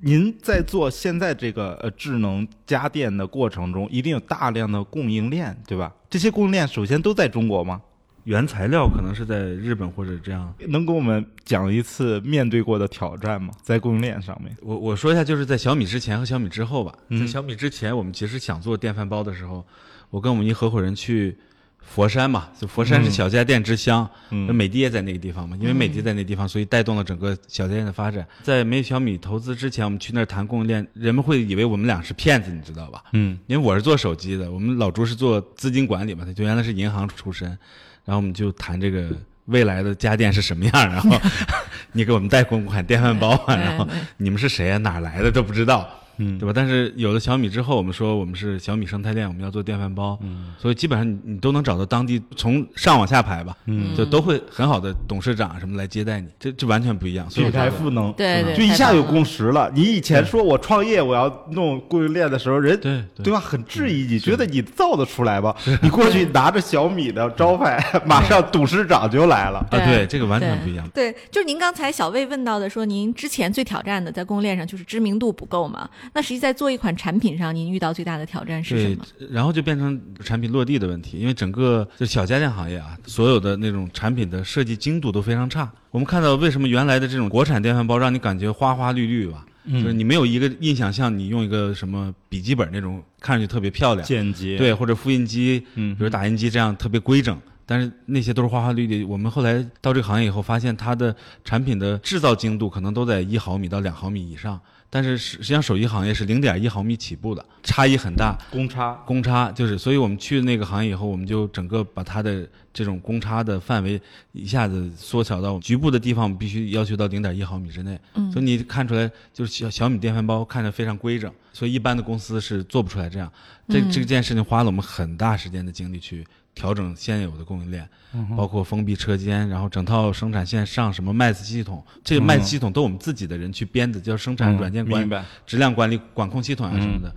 Speaker 2: 您在做现在这个呃智能家电的过程中，一定有大量的供应链，对吧？这些供应链首先都在中国吗？
Speaker 1: 原材料可能是在日本或者这样。
Speaker 2: 能给我们讲一次面对过的挑战吗？在供应链上面？
Speaker 1: 我我说一下，就是在小米之前和小米之后吧。
Speaker 2: 嗯
Speaker 1: 在小米之前，我们其实想做电饭煲的时候，我跟我们一合伙人去佛山嘛，就佛山是
Speaker 2: 嗯
Speaker 1: 小家电之乡，
Speaker 2: 嗯
Speaker 1: 那美的也在那个地方嘛，因为美的在那个地方，所以带动了整个小家电的发展。在没有小米投资之前，我们去那儿谈供应链，人们会以为我们俩是骗子，你知道吧？
Speaker 2: 嗯
Speaker 1: 因为我是做手机的，我们老朱是做资金管理嘛，他就原来是银行出身，然后我们就谈这个未来的家电是什么样，然后 你给我们带公款电饭煲啊，然后你们是谁啊，哪来的都不知道。
Speaker 2: 嗯
Speaker 1: 对吧？但是有了小米之后，我们说我们是小米生态链，我们要做电饭煲，嗯，所以基本上你你都能找到当地从上往下排吧，
Speaker 2: 嗯，
Speaker 1: 就都会很好的董事长什么来接待你，这这完全不一样。所以
Speaker 2: 举
Speaker 1: 我觉得
Speaker 2: 财赋能，
Speaker 3: 对对
Speaker 2: 就一下有共识了。你以前说我创业，我要弄供应链的时候，人
Speaker 1: 对对
Speaker 2: 对吧？很质疑，你觉得你造得出来吗？你过去拿着小米的招牌，马上董事长就来了。
Speaker 1: 啊，对，这个完全不一样。
Speaker 3: 对，就是您刚才小魏问到的，说您之前最挑战的在供应链上就是知名度不够嘛？那实际在做一款产品上，您遇到最大的挑战是什
Speaker 1: 对
Speaker 3: 么？，
Speaker 1: 然后就变成产品落地的问题，因为整个就小家电行业啊，所有的那种产品的设计精度都非常差。我们看到为什么原来的这种国产电饭煲让你感觉花花绿绿吧，就是你没有一个印象像你用一个什么笔记本那种看上去特别漂亮，
Speaker 2: 简洁，
Speaker 1: 对，或者复印机，
Speaker 2: 嗯
Speaker 1: 比如打印机这样特别规整。但是那些都是花花绿绿。我们后来到这个行业以后，发现它的产品的制造精度可能都在一毫米到两毫米以上。但是实实际上手机行业是零点一毫米起步的，差异很大。
Speaker 2: 公差，
Speaker 1: 公差就是，所以我们去那个行业以后，我们就整个把它的这种公差的范围一下子缩小到局部的地方，必须要求到零点一毫米之内。嗯，所以你看出来就是小小米电饭煲看着非常规整，所以一般的公司是做不出来这样。这这件事情花了我们很大时间的精力去。调整现有的供应链，包括封闭车间，然后整套生产线上什么 MAS 系统，这个 MAS 系统都我们自己的人去编的，叫生产软件管质量管理管控系统啊什么的。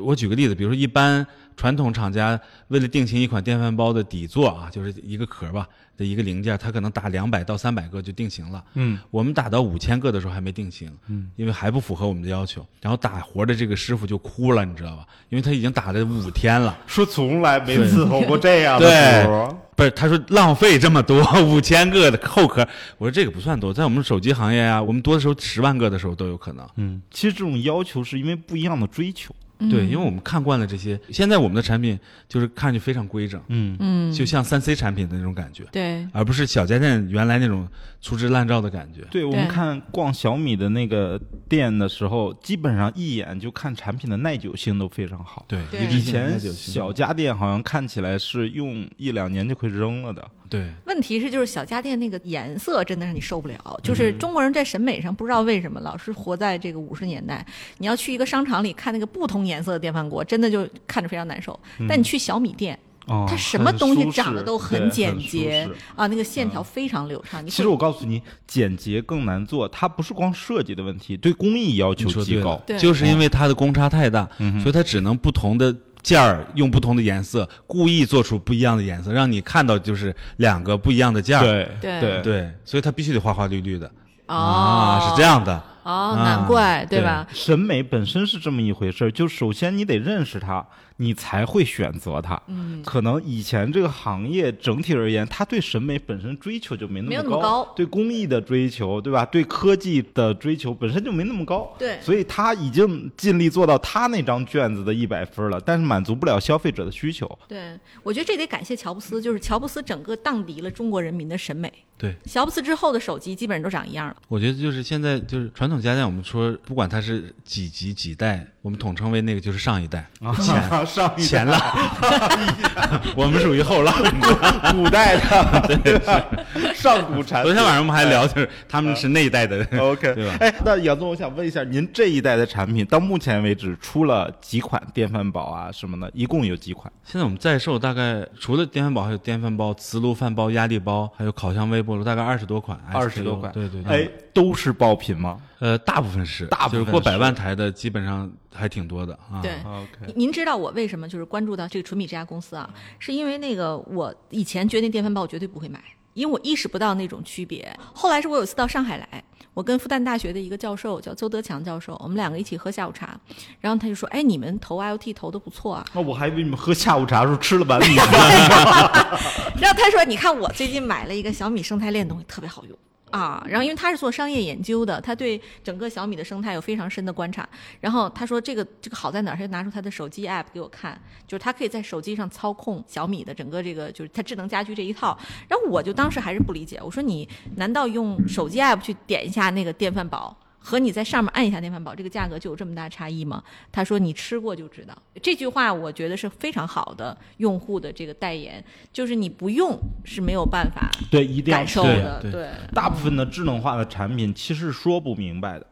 Speaker 1: 我举个例子，比如说一般传统厂家为了定型一款电饭煲的底座啊，就是一个壳吧。的一个零件，它可能打两百到三百个就定型了。嗯，我们打到五千个的时候还没定型，嗯，因为还不符合我们的要求。然后打活的这个师傅就哭了，你知道吧？因为他已经打了五天了，
Speaker 2: 说从来没伺候过这样的
Speaker 1: 活。不是，他说浪费这么多 五千个的后壳。我说这个不算多，在我们手机行业啊，我们多的时候十万个的时候都有可能。
Speaker 2: 嗯，其实这种要求是因为不一样的追求。
Speaker 1: 对，因为我们看惯了这些，现在我们的产品就是看去非常规整，嗯嗯，就像三 C 产品的那种感觉，
Speaker 3: 对，
Speaker 1: 而不是小家电原来那种粗制滥造的感觉。
Speaker 2: 对我们看逛小米的那个店的时候，基本上一眼就看产品的耐久性都非常好。
Speaker 1: 对，
Speaker 2: 以前小家电好像看起来是用一两年就可以扔了的。
Speaker 1: 对，
Speaker 3: 问题是就是小家电那个颜色真的让你受不了。就是中国人在审美上不知道为什么老是活在这个五十年代。你要去一个商场里看那个不同颜色的电饭锅，真的就看着非常难受。但你去小米店，它什么东西长得都很简洁啊，那个线条非常流畅。
Speaker 2: 其实我告诉你，简洁更难做，它不是光设计的问题，对工艺要求极高。
Speaker 1: 就是因为它的公差太大，所以它只能不同的。件儿用不同的颜色，故意做出不一样的颜色，让你看到就是两个不一样的件儿。
Speaker 2: 对
Speaker 3: 对
Speaker 1: 对，所以它必须得花花绿绿的。啊，是这样的。
Speaker 3: 哦，难怪，对吧？
Speaker 2: 审美本身是这么一回事儿，就首先你得认识它。你才会选择它。嗯，可能以前这个行业整体而言，它对审美本身追求就没那
Speaker 3: 么高，
Speaker 2: 对工艺的追求，对吧？对科技的追求本身就没那么高。
Speaker 3: 对，
Speaker 2: 所以他已经尽力做到他那张卷子的一百分了，但是满足不了消费者的需求。
Speaker 3: 对，我觉得这得感谢乔布斯，就是乔布斯整个荡涤了中国人民的审美。
Speaker 1: 对，
Speaker 3: 乔布斯之后的手机基本上都长一样了。
Speaker 1: 我觉得就是现在就是传统家电，我们说不管它是几级几代。我们统称为那个就是上一代，
Speaker 2: 前
Speaker 1: 上前浪，我们属于后浪，
Speaker 2: 古代的，对，上古产。
Speaker 1: 昨天晚上我们还聊，就是他们是那一代的
Speaker 2: ，OK，
Speaker 1: 对吧？
Speaker 2: 哎，那杨总，我想问一下，您这一代的产品到目前为止出了几款电饭煲啊什么的？一共有几款？
Speaker 1: 现在我们在售大概除了电饭煲，还有电饭煲、磁炉饭煲、压力煲，还有烤箱微波炉，大概二十多款，
Speaker 2: 二十多款，
Speaker 1: 对对。
Speaker 2: 哎，都是爆品吗？
Speaker 1: 呃，大部分是，
Speaker 2: 大
Speaker 1: 部分过百万台的基本上还挺多的啊。
Speaker 3: 对
Speaker 2: ，OK。
Speaker 3: 您知道我为什么就是关注到这个纯米这家公司啊？是因为那个我以前决定电饭煲我绝对不会买，因为我意识不到那种区别。后来是我有一次到上海来，我跟复旦大学的一个教授叫邹德强教授，我们两个一起喝下午茶，然后他就说：“哎，你们投 IoT 投的不错啊。”
Speaker 2: 那我还以为你们喝下午茶时候吃了碗米饭。
Speaker 3: 然后他说：“你看我最近买了一个小米生态链东西，特别好用。”啊，然后因为他是做商业研究的，他对整个小米的生态有非常深的观察。然后他说这个这个好在哪儿？他就拿出他的手机 app 给我看，就是他可以在手机上操控小米的整个这个就是他智能家居这一套。然后我就当时还是不理解，我说你难道用手机 app 去点一下那个电饭煲？和你在上面按一下电饭煲，这个价格就有这么大差异吗？他说你吃过就知道。这句话我觉得是非常好的用户的这个代言，就是你不用是没有办法
Speaker 2: 对一定
Speaker 3: 感受的。
Speaker 1: 对，
Speaker 2: 大部分的智能化的产品其实说不明白的，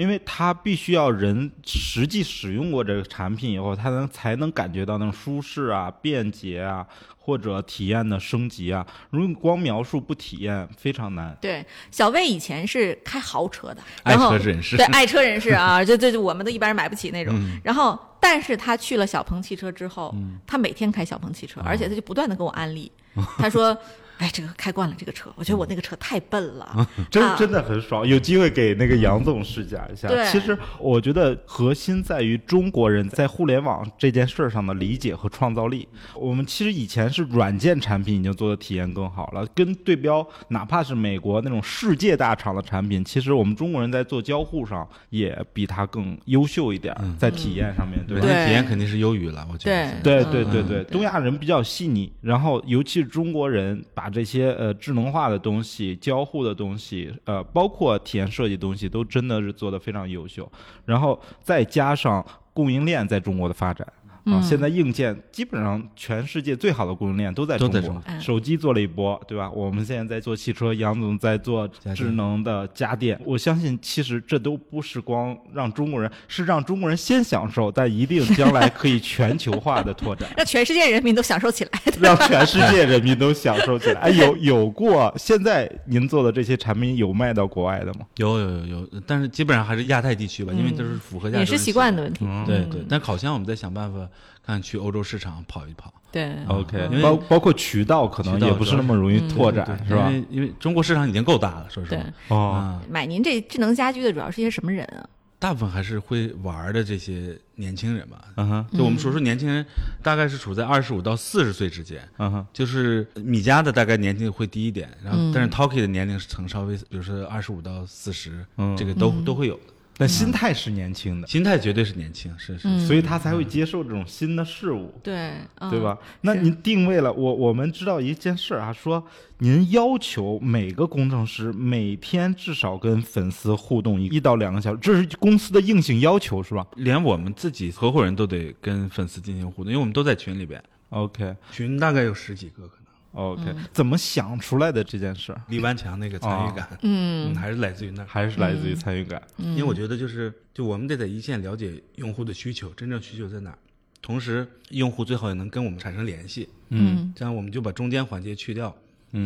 Speaker 2: 因为它必须要人实际使用过这个产品以后，他能才能感觉到那种舒适啊、便捷啊。或者体验的升级啊，如果光描述不体验，非常难。
Speaker 3: 对，小魏以前是开豪车的，
Speaker 1: 爱车人士，
Speaker 3: 对爱车人士啊，就就我们都一般人买不起那种。然后，但是他去了小鹏汽车之后，他每天开小鹏汽车，而且他就不断的跟我安利，他说。哎，这个开惯了这个车，我觉得我那个车太笨了，
Speaker 2: 真
Speaker 3: 啊
Speaker 2: 真的很爽，有机会给那个杨总试驾一下。
Speaker 3: 对
Speaker 2: 其实我觉得核心在于中国人在互联网这件事儿上的理解和创造力。我们其实以前是软件产品已经做的体验更好了，跟对标哪怕是美国那种世界大厂的产品，其实我们中国人在做交互上也比它更优秀一点，在体验上面，对吧？
Speaker 1: 体验肯定是优于了，我觉得
Speaker 3: 对。
Speaker 2: 对对对，东亚人比较细腻，然后尤其是中国人把这些呃智能化的东西、交互的东西，呃，包括体验设计东西，都真的是做得非常优秀。然后再加上供应链在中国的发展。啊，
Speaker 3: 嗯
Speaker 2: 现在硬件基本上全世界最好的供应链都在中国
Speaker 1: 中，
Speaker 2: 手机做了一波，对吧？我们现在在做汽车，杨总在做智能的家电。我相信，其实这都不是光让中国人，是让中国人先享受，但一定将来可以全球化的拓展。
Speaker 3: 让全世界人民都享受起来。
Speaker 2: 让全世界人民都享受起来。哎，有有过，现在您做的这些产品有卖到国外的吗？
Speaker 1: 有有有有，但是基本上还是亚太地区吧，因为都是符合亚洲人
Speaker 3: 饮食习惯的问题。
Speaker 2: 嗯
Speaker 1: 对对，但烤箱我们在想办法看去欧洲市场跑一跑，
Speaker 3: 对
Speaker 2: ，OK，
Speaker 1: 因为
Speaker 2: 包包括渠道可能也不是那么容易拓展，是吧？
Speaker 1: 因？为因为中国市场已经够大了，说实
Speaker 3: 对。
Speaker 1: 话，
Speaker 2: 哦，
Speaker 1: 啊，
Speaker 3: 买您这智能家居的主要是一些什么人啊？
Speaker 1: 大部分还是会玩儿的这些年轻人吧。
Speaker 2: 嗯哼，
Speaker 1: 就我们说说年轻人，大概是处在二十五到四十岁之间。
Speaker 2: 嗯哼，
Speaker 1: 就是米家的大概年龄会低一点，然后
Speaker 3: 嗯。
Speaker 1: 但是 Talkie 的年龄层稍微，比如说二十五到四十，
Speaker 2: 嗯。
Speaker 1: 这个都都会有的。
Speaker 2: 但心态是年轻的，
Speaker 1: 心态绝对是年轻，是是
Speaker 3: 嗯。
Speaker 2: 所以他才会接受这种新的事物。
Speaker 3: 对，嗯
Speaker 2: 对吧？？那您定位了我，我们知道一件事儿啊，说您要求每个工程师每天至少跟粉丝互动一一到两个小时，这是公司的硬性要求，是吧
Speaker 1: 连我们自己合伙人都得跟粉丝进行互动，因为我们都在群里边
Speaker 2: ，？OK
Speaker 1: 群大概有十几个
Speaker 2: OK，、怎么想出来的这件事儿？
Speaker 1: 李万强那个参与感，
Speaker 3: 嗯。
Speaker 1: 嗯，还是来自于那儿。
Speaker 2: 还是来自于参与感。
Speaker 1: 因为我觉得就是，就我们得在一线了解用户的需求，真正需求在哪儿，同时用户最好也能跟我们产生联系，
Speaker 3: 嗯。
Speaker 1: 这样我们就把中间环节去掉。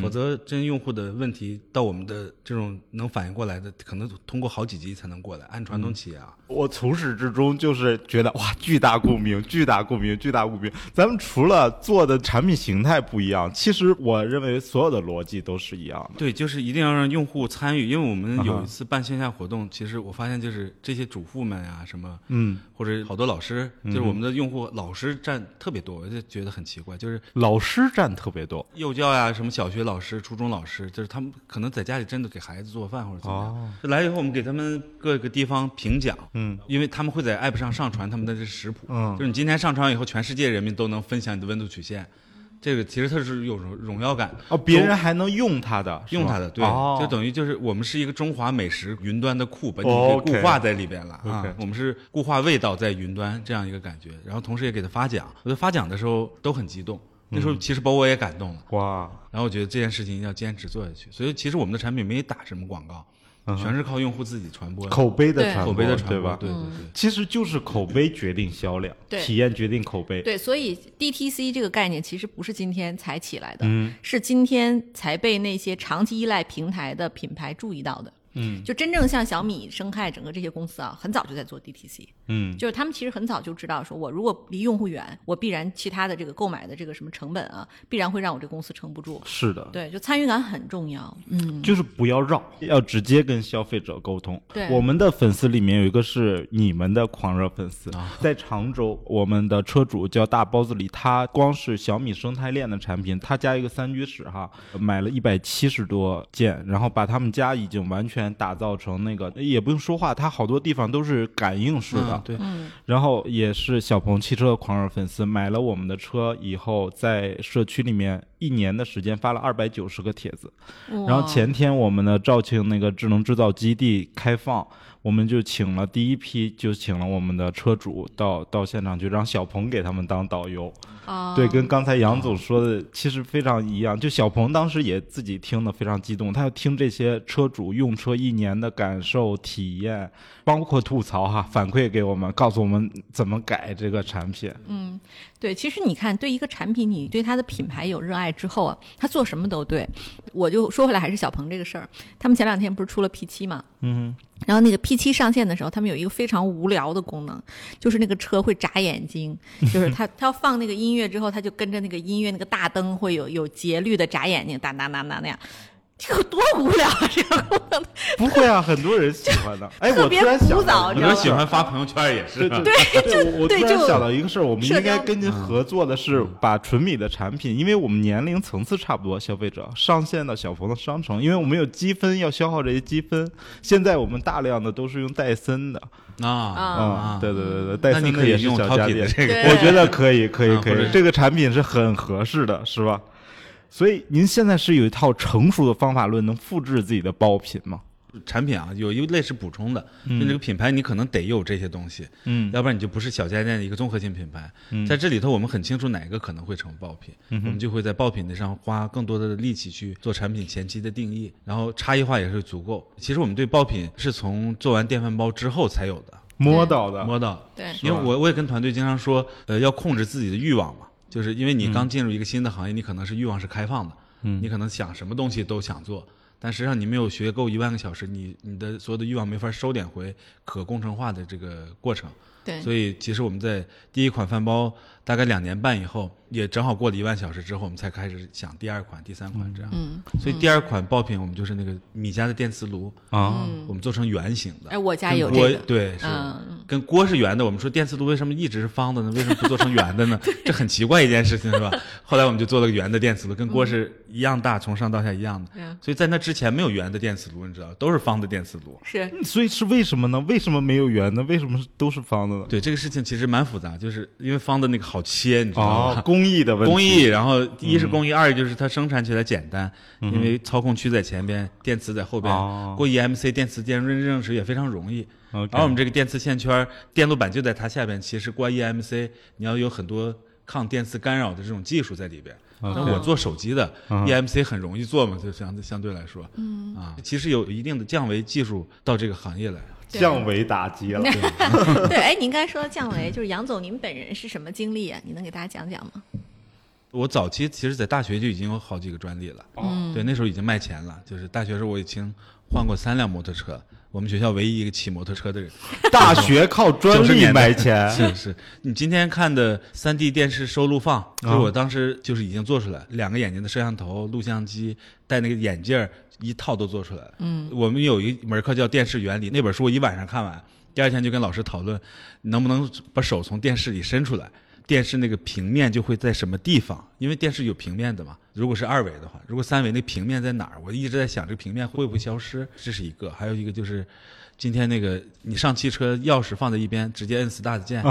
Speaker 1: 否则，真用户的问题到我们的这种能反应过来的，可能通过好几级才能过来。按传统企业啊，
Speaker 2: 我从始至终就是觉得哇，巨大共鸣，巨大共鸣，巨大共鸣。咱们除了做的产品形态不一样，其实我认为所有的逻辑都是一样的。
Speaker 1: 对，就是一定要让用户参与。因为我们有一次办线下活动，其实我发现就是这些主妇们呀、什么，
Speaker 2: 嗯，
Speaker 1: 或者好多老师，就是我们的用户老师占特别多，我就觉得很奇怪，就是
Speaker 2: 老师占特别多。
Speaker 1: 幼教呀，什么小学老师、初中老师，就是他们可能在家里真的给孩子做饭或者怎么样。
Speaker 2: 哦
Speaker 1: 就来以后，我们给他们各个地方评奖，
Speaker 2: 嗯，
Speaker 1: 因为他们会在 app 上上传他们的这食谱，
Speaker 2: 嗯
Speaker 1: 就是你今天上传以后，全世界人民都能分享你的温度曲线，这个其实它是有荣荣耀感的。
Speaker 2: 哦，别人还能用它的，
Speaker 1: 用它的，对，
Speaker 2: 哦、
Speaker 1: 就等于就是我们是一个中华美食云端的库，把你
Speaker 2: 哦
Speaker 1: 给固化在里边了啊。我们是固化味道在云端这样一个感觉，然后同时也给他发奖。我在发奖的时候都很激动，那
Speaker 2: 嗯
Speaker 1: 时候其实把我也感动了。
Speaker 2: 哇，
Speaker 1: 然后我觉得这件事情要坚持做下去，所以其实我们的产品没打什么广告，全是靠用户自己传播
Speaker 2: 口碑的传播，
Speaker 1: 口碑的传播，
Speaker 2: 对吧？
Speaker 1: 对对对。
Speaker 2: 其实就是口碑决定销量，
Speaker 3: 对
Speaker 2: 体验决定口碑。
Speaker 3: 对，所以 DTC 这个概念其实不是今天才起来的，
Speaker 2: 嗯
Speaker 3: 是今天才被那些长期依赖平台的品牌注意到的。
Speaker 2: 嗯
Speaker 3: 就真正像小米、生态整个这些公司啊，很早就在做 DTC，
Speaker 2: 嗯
Speaker 3: 就是他们其实很早就知道，说我如果离用户远，我必然其他的这个购买的这个什么成本啊，必然会让我这公司撑不住。
Speaker 2: 是的，
Speaker 3: 对，就参与感很重要。嗯，
Speaker 2: 就是不要绕，要直接跟消费者沟通。
Speaker 3: 对
Speaker 2: 我们的粉丝里面有一个是你们的狂热粉丝，
Speaker 1: 啊
Speaker 2: 在常州，我们的车主叫大包子里，他光是小米生态链的产品，他家一个三居室哈，买了一百七十多件，然后把他们家已经完全打造成那个，也不用说话，它好多地方都是感应式的，
Speaker 1: 嗯对，
Speaker 2: 然后也是小鹏汽车的狂热粉丝，买了我们的车以后，在社区里面一年的时间发了二百九十个帖子。然后前天我们的肇庆那个智能制造基地开放，我们就请了第一批，就请了我们的车主到到现场去，让小鹏给他们当导游。
Speaker 3: 啊，
Speaker 2: 对，跟刚才杨总说的其实非常一样。就小鹏当时也自己听得非常激动，他要听这些车主用车一年的感受、体验，包括吐槽哈，反馈给我们，告诉我们怎么改这个产品。
Speaker 3: 嗯对，其实你看，对一个产品，你对它的品牌有热爱之后啊，他做什么都对。我就说回来，还是小鹏这个事儿，他们前两天不是出了 P 七嘛？
Speaker 2: 嗯
Speaker 3: 然后那个 P 七上线的时候，他们有一个非常无聊的功能，就是那个车会眨眼睛，就是它它要放那个音乐之后，它就跟着那个音乐那个大灯会有有节律的眨眼睛，哒哒哒哒那样。这个多无聊啊！这个功能，
Speaker 2: 不会啊，很多人喜欢的。哎，我
Speaker 3: 特别
Speaker 2: 突然想
Speaker 3: 古早
Speaker 2: 到
Speaker 1: 很多人喜欢发朋友圈也是
Speaker 2: 对。对 对，我我突然想到一个事儿，我们应该跟您合作的是把纯米的产品，因为我们年龄层次差不多，消费者上线到小鹏的商城，因为我们有积分要消耗这些积分，现在我们大量的都是用戴森的
Speaker 1: 啊
Speaker 2: 啊，对对对对，戴森的也是
Speaker 1: 用
Speaker 2: 小家电，
Speaker 1: 这个，
Speaker 2: 我觉得可以可以可以这个产品是很合适的，是吧？所以您现在是有一套成熟的方法论，能复制自己的爆品吗？
Speaker 1: 产品啊，有一类是补充的，就这个品牌你可能得有这些东西，
Speaker 2: 嗯。
Speaker 1: 要不然你就不是小家电的一个综合性品牌。嗯。在这里头，我们很清楚哪个可能会成爆品，我们就会在爆品的上花更多的力气去做产品前期的定义，然后差异化也是足够。其实我们对爆品是从做完电饭煲之后才有的，
Speaker 2: 摸到的，
Speaker 1: 摸到。
Speaker 3: 对
Speaker 1: 因为我我也跟团队经常说，呃，要控制自己的欲望嘛，就是因为你刚进入一个新的行业，你可能是欲望是开放的，
Speaker 2: 嗯
Speaker 1: 你可能想什么东西都想做，但实际上你没有学够一万个小时，你你的所有的欲望没法收敛回可工程化的这个过程。
Speaker 3: 对，
Speaker 1: 所以其实我们在第一款饭包大概两年半以后，也正好过了一万小时之后，我们才开始想第二款、第三款这样。
Speaker 3: 嗯，
Speaker 1: 所以第二款爆品我们就是那个米家的电磁炉，
Speaker 2: 啊，
Speaker 1: 我们做成圆形的。
Speaker 3: 哎，我家有这个，
Speaker 1: 对是。锅是圆的，我们说电磁炉为什么一直是方的呢？为什么不做成圆的呢？这很奇怪一件事情，是吧？后来我们就做了个圆的电磁炉，跟锅是一样大，从上到下一样的。所以在那之前没有圆的电磁炉，你知道，都是方的电磁炉。
Speaker 3: 是
Speaker 2: 所以是为什么呢？为什么没有圆的？为什么都是方的呢？
Speaker 1: 对这个事情其实蛮复杂，就是因为方的那个好切，你知道吗？
Speaker 2: 哦，工艺的问题，
Speaker 1: 工艺，然后一是工艺，二就是它生产起来简单，因为操控区在前边，电磁在后边
Speaker 2: 哦，
Speaker 1: 过 EMC 电磁电路认证时也非常容易。后我们这个电磁线圈电路板就在它下边，其实过 EMC 你要有很多抗电磁干扰的这种技术在里边。那我做手机的
Speaker 2: 嗯
Speaker 1: EMC 很容易做嘛，就相相对来说，嗯啊，其实有一定的降维技术到这个行业来。
Speaker 2: 降维打击了。
Speaker 3: 对，哎，您刚才说到降维，就是杨总，您本人是什么经历啊？你能给大家讲讲吗？
Speaker 1: 我早期其实，在大学就已经有好几个专利了，
Speaker 3: 嗯
Speaker 1: 对，那时候已经卖钱了。就是大学时候，我已经换过三辆摩托车，我们学校唯一一个骑摩托车的人。
Speaker 2: 大学靠专
Speaker 1: 90
Speaker 2: 利
Speaker 1: 年代
Speaker 2: 买钱，
Speaker 1: 是是，你今天看的三 D 电视收录放，就是我当时就是已经做出来，两个眼睛的摄像头、录像机，戴那个眼镜儿，一套都做出来了。嗯，我们有一门课叫电视原理，那本书我一晚上看完，第二天就跟老师讨论，能不能把手从电视里伸出来。电视那个平面就会在什么地方？因为电视有平面的嘛。如果是二维的话，如果三维那平面在哪儿？我一直在想这个平面会不会消失，这是一个。还有一个就是，今天那个你上汽车钥匙放在一边，直接摁 start 键，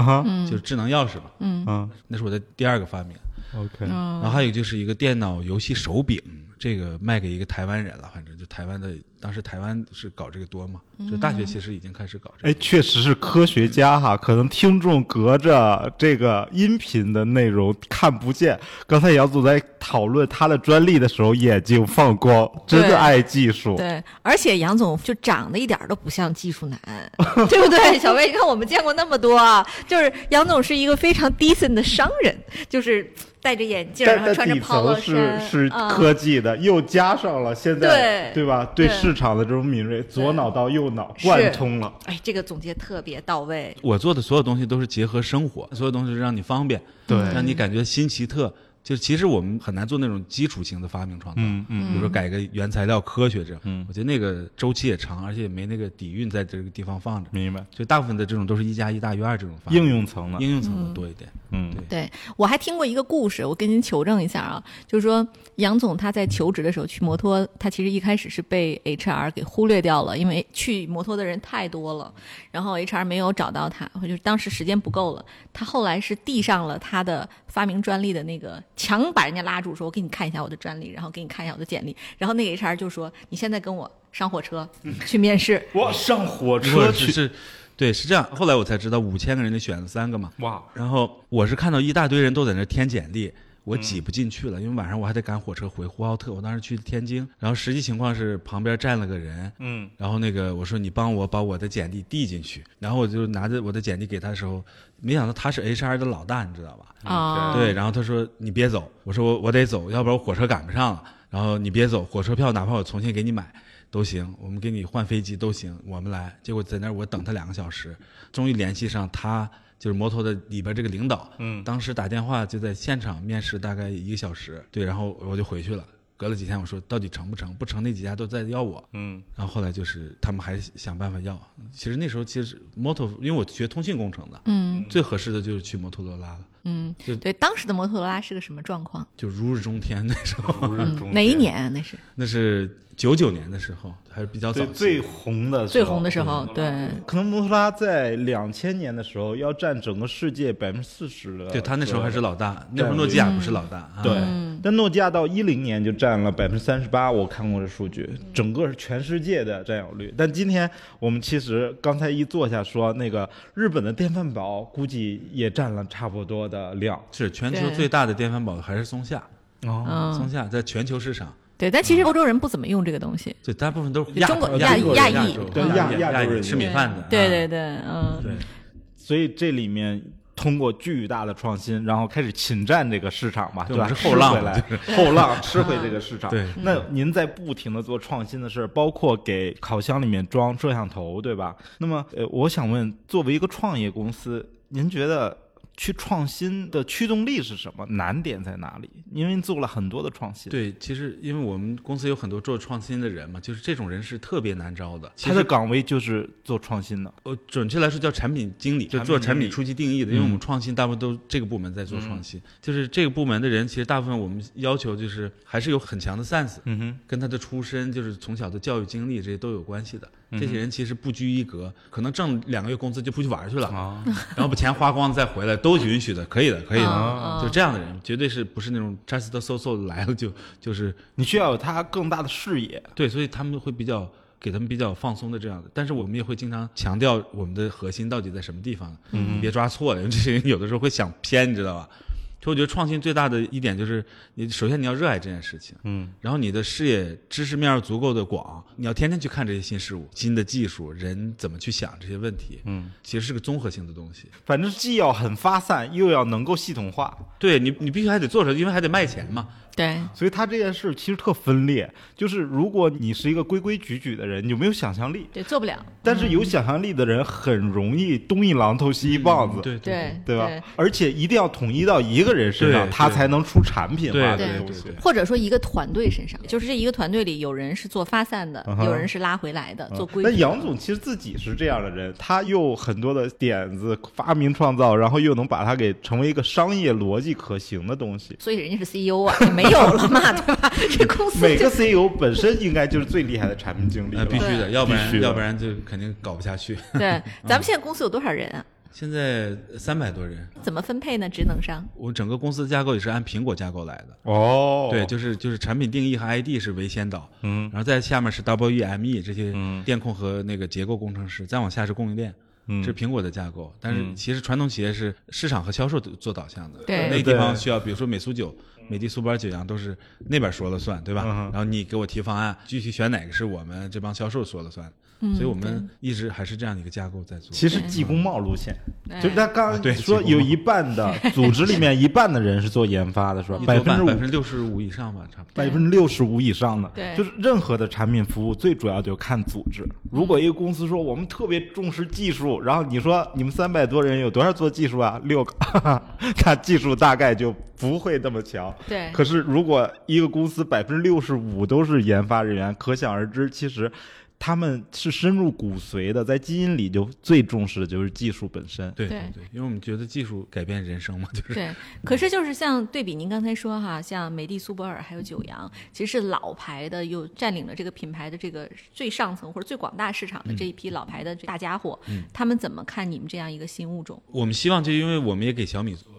Speaker 1: 就是智能钥匙嘛。
Speaker 2: 嗯
Speaker 1: 那是我的第二个发明。
Speaker 2: ，OK，
Speaker 3: 嗯
Speaker 1: 然后还有就是一个电脑游戏手柄，这个卖给一个台湾人了，反正就台湾的，当时台湾是搞这个多嘛，就大学其实已经开始搞这个。
Speaker 2: 哎，确实是科学家哈，可能听众隔着这个音频的内容看不见。刚才杨总在讨论他的专利的时候，眼睛放光，真的爱技术。
Speaker 3: 对，而且杨总就长得一点都不像技术男，对不对？小薇，你看我们见过那么多啊，就是杨总是一个非常 decent 的商人，就是戴着眼镜，
Speaker 2: 但
Speaker 3: 然后穿着
Speaker 2: 但底
Speaker 3: polo
Speaker 2: 层是
Speaker 3: 衫，
Speaker 2: 是
Speaker 3: 啊
Speaker 2: 科技的，又加上了现在
Speaker 3: 对
Speaker 2: 吧？对
Speaker 3: 对
Speaker 2: 市场的这种敏锐，左脑到右脑贯通了。
Speaker 3: 哎，这个总结特别到位。
Speaker 1: 我做的所有东西都是结合生活，所有东西是让你方便，
Speaker 2: 对
Speaker 1: 让你感觉新奇特。就其实我们很难做那种基础型的发明创造，
Speaker 2: 嗯嗯
Speaker 1: 比如说改个原材料科学这样，
Speaker 2: 嗯。
Speaker 1: 我觉得那个周期也长，而且也没那个底蕴在这个地方放着，
Speaker 2: 明白，
Speaker 1: 就大部分的这种都是一加一大于二这种发明
Speaker 2: 应用层的，
Speaker 1: 应用层的多一点。
Speaker 2: 嗯。
Speaker 3: 对。我还听过一个故事，我跟您求证一下啊，就是说杨总他在求职的时候去摩托，他其实一开始是被 HR 给忽略掉了，因为去摩托的人太多了，然后 HR 没有找到他，或者就是当时时间不够了，他后来是递上了他的发明专利的那个，强把人家拉住，说我给你看一下我的专利，然后给你看一下我的简历，然后那个 HR 就说你现在跟我上火车去面试，
Speaker 2: 我上火车去，
Speaker 1: 对，是这样。后来我才知道，五千个人里选了三个嘛。
Speaker 2: 哇，
Speaker 1: 然后我是看到一大堆人都在那填简历，我挤不进去了，因为晚上我还得赶火车回呼和浩特，我当时去天津，然后实际情况是旁边站了个人，
Speaker 2: 嗯，
Speaker 1: 然后那个我说你帮我把我的简历递进去，然后我就拿着我的简历给他的时候，没想到他是 HR 的老大，你知道吧？
Speaker 3: 啊，
Speaker 1: 对，然后他说你别走，我说我我得走，要不然我火车赶不上了。然后你别走，火车票哪怕我重新给你买都行，我们给你换飞机都行，我们来。结果在那儿我等他两个小时，终于联系上他，就是摩托的里边这个领导。
Speaker 2: 嗯
Speaker 1: 当时打电话就在现场面试，大概一个小时。对，然后我就回去了。隔了几天，我说到底成不成？不成，那几家都在要我。
Speaker 2: 嗯
Speaker 1: 然后后来就是他们还想办法要。其实那时候其实摩托，因为我学通信工程的，
Speaker 3: 嗯
Speaker 1: 最合适的就是去摩托罗拉了，
Speaker 3: 嗯
Speaker 1: 就，
Speaker 3: 对，当时的摩托罗拉是个什么状况？
Speaker 1: 就如日中天。那时候，
Speaker 3: 嗯，哪一？年啊？那是
Speaker 1: 那是九九年的时候，还是比较早。
Speaker 2: 最最红的
Speaker 3: 最红的时候，对，
Speaker 2: 可能摩托罗拉在两千年的时候要占整个世界百分之四十的，
Speaker 1: 对他那时候还是老大，那会儿诺基亚不是老大。啊。
Speaker 2: 对。
Speaker 3: 嗯，
Speaker 2: 但诺基亚到一零年就占了百分之三十八，我看过的数据，整个是全世界的占有率。但今天我们其实刚才一坐下说，那个日本的电饭煲估计也占了差不多的量。
Speaker 1: 是全球最大的电饭煲还是松下，
Speaker 2: 哦，
Speaker 3: 嗯，
Speaker 1: 松下在全球市场，
Speaker 3: 对，但其实欧洲人不怎么用这个东西。
Speaker 1: 对大部分都是亚
Speaker 3: 中国
Speaker 1: 亚
Speaker 3: 亚亚裔
Speaker 1: 亚洲亚
Speaker 2: 对亚亚洲人
Speaker 1: 吃米饭的。啊
Speaker 3: 对对对，嗯，
Speaker 1: 对，
Speaker 2: 所以这里面通过巨大的创新，然后开始侵占这个市场嘛，
Speaker 1: 对
Speaker 2: 吧？
Speaker 1: 后浪
Speaker 2: 来，后浪吃回这个市场。
Speaker 1: 对
Speaker 2: 那您在不停的做创新的事儿，包括给烤箱里面装摄像头，对吧？那么，呃，我想问，作为一个创业公司，您觉得去创新的驱动力是什么？难点在哪里？因为做了很多的创新，，
Speaker 1: 对，其实因为我们公司有很多做创新的人嘛，就是这种人是特别难招的。
Speaker 2: 他的岗位就是做创新的。
Speaker 1: 呃，准确来说叫产品经理，就做产品初期定义的，因为我们创新大部分都这个部门在做创新，就是这个部门的人，其实大部分我们要求就是还是有很强的 sense，
Speaker 2: 嗯哼，
Speaker 1: 跟他的出身就是从小的教育经历这些都有关系的。这些人其实不拘一格，可能挣两个月工资就出去玩去了，
Speaker 2: 啊，
Speaker 1: 然后把钱花光了再回来，都允许的，可以的，可以的。
Speaker 3: 啊
Speaker 1: 就这样的人，绝对是不是那种 just so so 来了就 就是
Speaker 2: 你需要有他更大的视野。
Speaker 1: 对，所以他们会比较给他们比较放松的这样的，但是我们也会经常强调我们的核心到底在什么地方，嗯，别抓错了，因为这些人有的时候会想偏，你知道吧？所以我觉得创新最大的一点就是，你首先你要热爱这件事情，
Speaker 2: 嗯，
Speaker 1: 然后你的视野知识面要足够的广，你要天天去看这些新事物、新的技术，人怎么去想这些问题，
Speaker 2: 嗯，
Speaker 1: 其实是个综合性的东西。
Speaker 2: 反正既要很发散，又要能够系统化。
Speaker 1: 对你，你必须还得做出来，因为还得卖钱嘛。
Speaker 3: 对，
Speaker 2: 所以他这件事其实特分裂，就是如果你是一个规规矩矩的人，你就没有想象力；
Speaker 3: 对，做不了。
Speaker 2: 但是有想象力的人很容易东一榔头西一棒子，
Speaker 1: 对
Speaker 3: 对
Speaker 2: 对吧？而且一定要统一到一个人身上，他才能出产品化
Speaker 1: 对
Speaker 2: 的东西
Speaker 1: 对。
Speaker 3: 或者说一个团队身上，就是这一个团队里有人是做发散的
Speaker 2: 嗯，
Speaker 3: 有人是拉回来的，做规。
Speaker 2: 那杨总其实自己是这样的人，他又很多的点子发明创造，然后又能把它给成为一个商业逻辑可行的东西。
Speaker 3: 所以人家是 CEO 啊，也没有了嘛，对吧？这公司就
Speaker 2: 每个 CEO 本身应该就是最厉害的产品经理
Speaker 1: 呃，必须的，要不然要不然就肯定搞不下去。
Speaker 3: 对。咱们现在公司有多少人啊？
Speaker 1: 现在三百多人，
Speaker 3: 怎么分配呢？职能上？
Speaker 1: 我整个公司的架构也是按苹果架构来的。
Speaker 2: 哦，
Speaker 1: 对，就是就是产品定义和 ID 是为先导，
Speaker 2: 嗯
Speaker 1: 然后在下面是 WEME 这些
Speaker 2: 嗯
Speaker 1: 电控和那个结构工程师，再往下是供应链。
Speaker 2: 嗯
Speaker 1: 这是苹果的架构，但是其实传统企业是市场和销售做导向的，
Speaker 3: 对
Speaker 1: 那个地方需要，比如说美苏酒、美的苏泊尔九阳都是那边说了算，对吧？
Speaker 2: 嗯
Speaker 1: 然后你给我提方案，具体选哪个是我们这帮销售说了算，
Speaker 3: 嗯
Speaker 1: 所以我们一直还是这样的一个架构在做。
Speaker 2: 其实技工贸路线，
Speaker 3: 对
Speaker 2: 就是他刚刚说有一半的组织里面一半的人是做研发的，是吧？百分之
Speaker 1: 百分之六十五以上吧，差不多。
Speaker 2: 百分之六十五以上的，
Speaker 3: 对
Speaker 2: 就是任何的产品服务最主要就看组织。如果一个公司说我们特别重视技术，然后你说你们三百多人有多少做技术啊？六个，那技术大概就不会那么强。
Speaker 3: 对
Speaker 2: 可是如果一个公司百分之六十五都是研发人员，可想而知，其实。他们是深入骨髓的，在基因里就最重视的就是技术本身。
Speaker 3: 对
Speaker 1: 对对，因为我们觉得技术改变人生嘛，就是
Speaker 3: 对，可是就是像对比您刚才说哈，像美的苏泊尔还有九阳，其实是老牌的，又占领了这个品牌的这个最上层或者最广大市场的这一批老牌的大家伙，他们怎么看你们这样一个新物种？
Speaker 1: 我们希望就因为我们也给小米做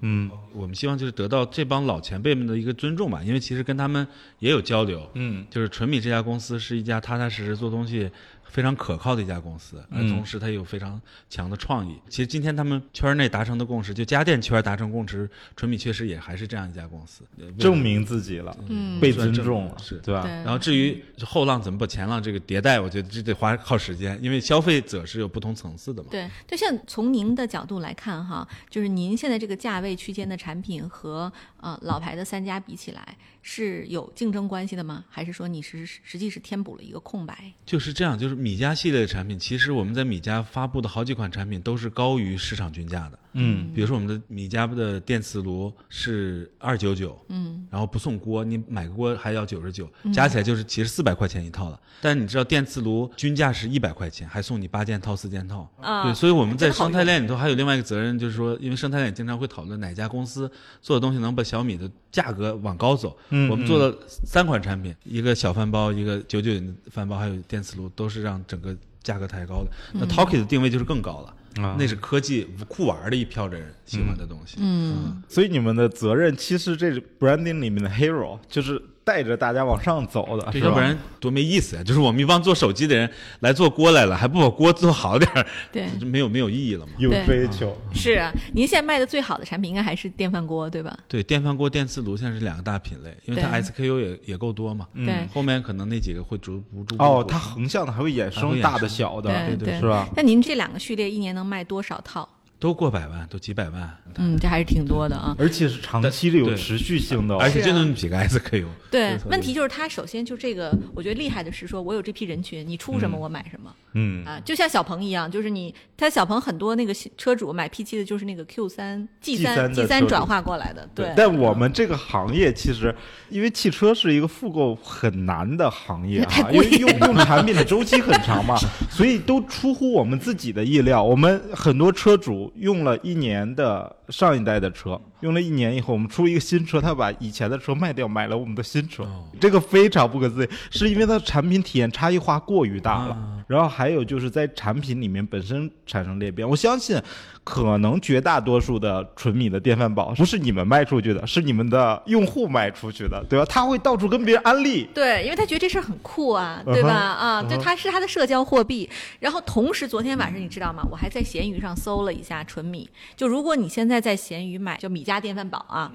Speaker 2: 嗯
Speaker 1: 我们希望就是得到这帮老前辈们的一个尊重吧，因为其实跟他们也有交流。
Speaker 2: 嗯
Speaker 1: 就是纯米这家公司是一家踏踏实实做东西非常可靠的一家公司，而同时它有非常强的创意。其实今天他们圈内达成的共识，就家电圈达成共识，纯米确实也还是这样一家公司，
Speaker 2: 证明自己了，
Speaker 3: 嗯
Speaker 2: 被尊重了，
Speaker 1: 是
Speaker 2: 对吧？
Speaker 3: 对
Speaker 1: 然后至于后浪怎么把前浪这个迭代，我觉得这得花靠时间，因为消费者是有不同层次的嘛。
Speaker 3: 对，就像从您的角度来看哈，就是您现在这个价位区间的产品和呃老牌的三家比起来，是有竞争关系的吗？还是说你是实际是填补了一个空白？
Speaker 1: 就是这样，就是米家系列的产品，其实我们在米家发布的好几款产品都是高于市场均价的。
Speaker 2: 嗯，
Speaker 1: 比如说我们的米家的电磁炉是二九九，
Speaker 3: 嗯，
Speaker 1: 然后不送锅，你买个锅还要九十九，加起来就是其实四百块钱一套了。但你知道电磁炉均价是一百块钱，还送你八件套、四件套。
Speaker 3: 啊
Speaker 1: 对，所以我们在生态链里头还有另外一个责任，就是说，因为生态链经常会讨论哪家公司做的东西能把小米的价格往高走。
Speaker 2: 嗯
Speaker 1: 我们做了三款产品，一个小饭包，一个九九的饭包，还有电磁炉，都是让整个价格抬高的。那 Talkie 的定位就是更高了。
Speaker 2: 啊。
Speaker 1: 那是科技酷玩的一票人喜欢的东西。
Speaker 3: 嗯，
Speaker 2: 所以你们的责任其实这是 branding 里面的 hero，就是带着大家往上走的，
Speaker 1: 要不然多没意思呀！就是我们一帮做手机的人来做锅来了，还不把锅做好点儿，
Speaker 3: 对，
Speaker 1: 就没有没有意义了嘛。
Speaker 2: 有追求。
Speaker 3: 是啊，您现在卖的最好的产品应该还是电饭锅，对吧？
Speaker 1: 对，电饭锅、电磁炉现在是两个大品类，因为它 SKU 也也够多嘛。
Speaker 3: 对
Speaker 1: 后面可能那几个会逐步逐步
Speaker 2: 哦，它横向的还会衍生
Speaker 1: 衍生
Speaker 2: 大的小的，
Speaker 3: 对对
Speaker 2: 是吧？
Speaker 3: 那您这两个序列一年能卖多少套？
Speaker 1: 都过百万，都几百万。
Speaker 3: 嗯，这还是挺多的啊。
Speaker 2: 而且是长期的有持续性的哦，
Speaker 1: 而且就那么几个 SKU。
Speaker 3: 对
Speaker 1: 没，错
Speaker 3: 问题就是它首先就这个，我觉得厉害的是说，我有这批人群，你出什么我买什么、
Speaker 2: 嗯，
Speaker 3: 啊，就像小鹏一样，就是你，他小鹏很多那个车主买 P 七的就是那个 Q 三 G
Speaker 2: 3
Speaker 3: 三 G
Speaker 2: 车
Speaker 3: 三转化过来的，对。
Speaker 2: 但我们这个行业其实，因为汽车是一个复购很难的行业啊，因为用用产品的周期很长嘛，所以都出乎我们自己的意料。我们很多车主用了一年的上一代的车，用了一年以后，我们出一个新车，他把以前的车卖掉，买了我们的新车，
Speaker 1: 哦
Speaker 2: 这个非常不可思议，是因为它的产品体验差异化过于大了。
Speaker 1: 啊
Speaker 2: 然后还有就是在产品里面本身产生裂变，我相信可能绝大多数的纯米的电饭煲不是你们卖出去的，是你们的用户卖出去的，对吧？他会到处跟别人安利。
Speaker 3: 对，因为他觉得这事儿很酷啊，对吧？啊，对，
Speaker 2: 嗯哼
Speaker 3: 它是他的社交货币。然后同时，昨天晚上你知道吗？我还在闲鱼上搜了一下纯米，就如果你现在在闲鱼买，就米家电饭煲啊，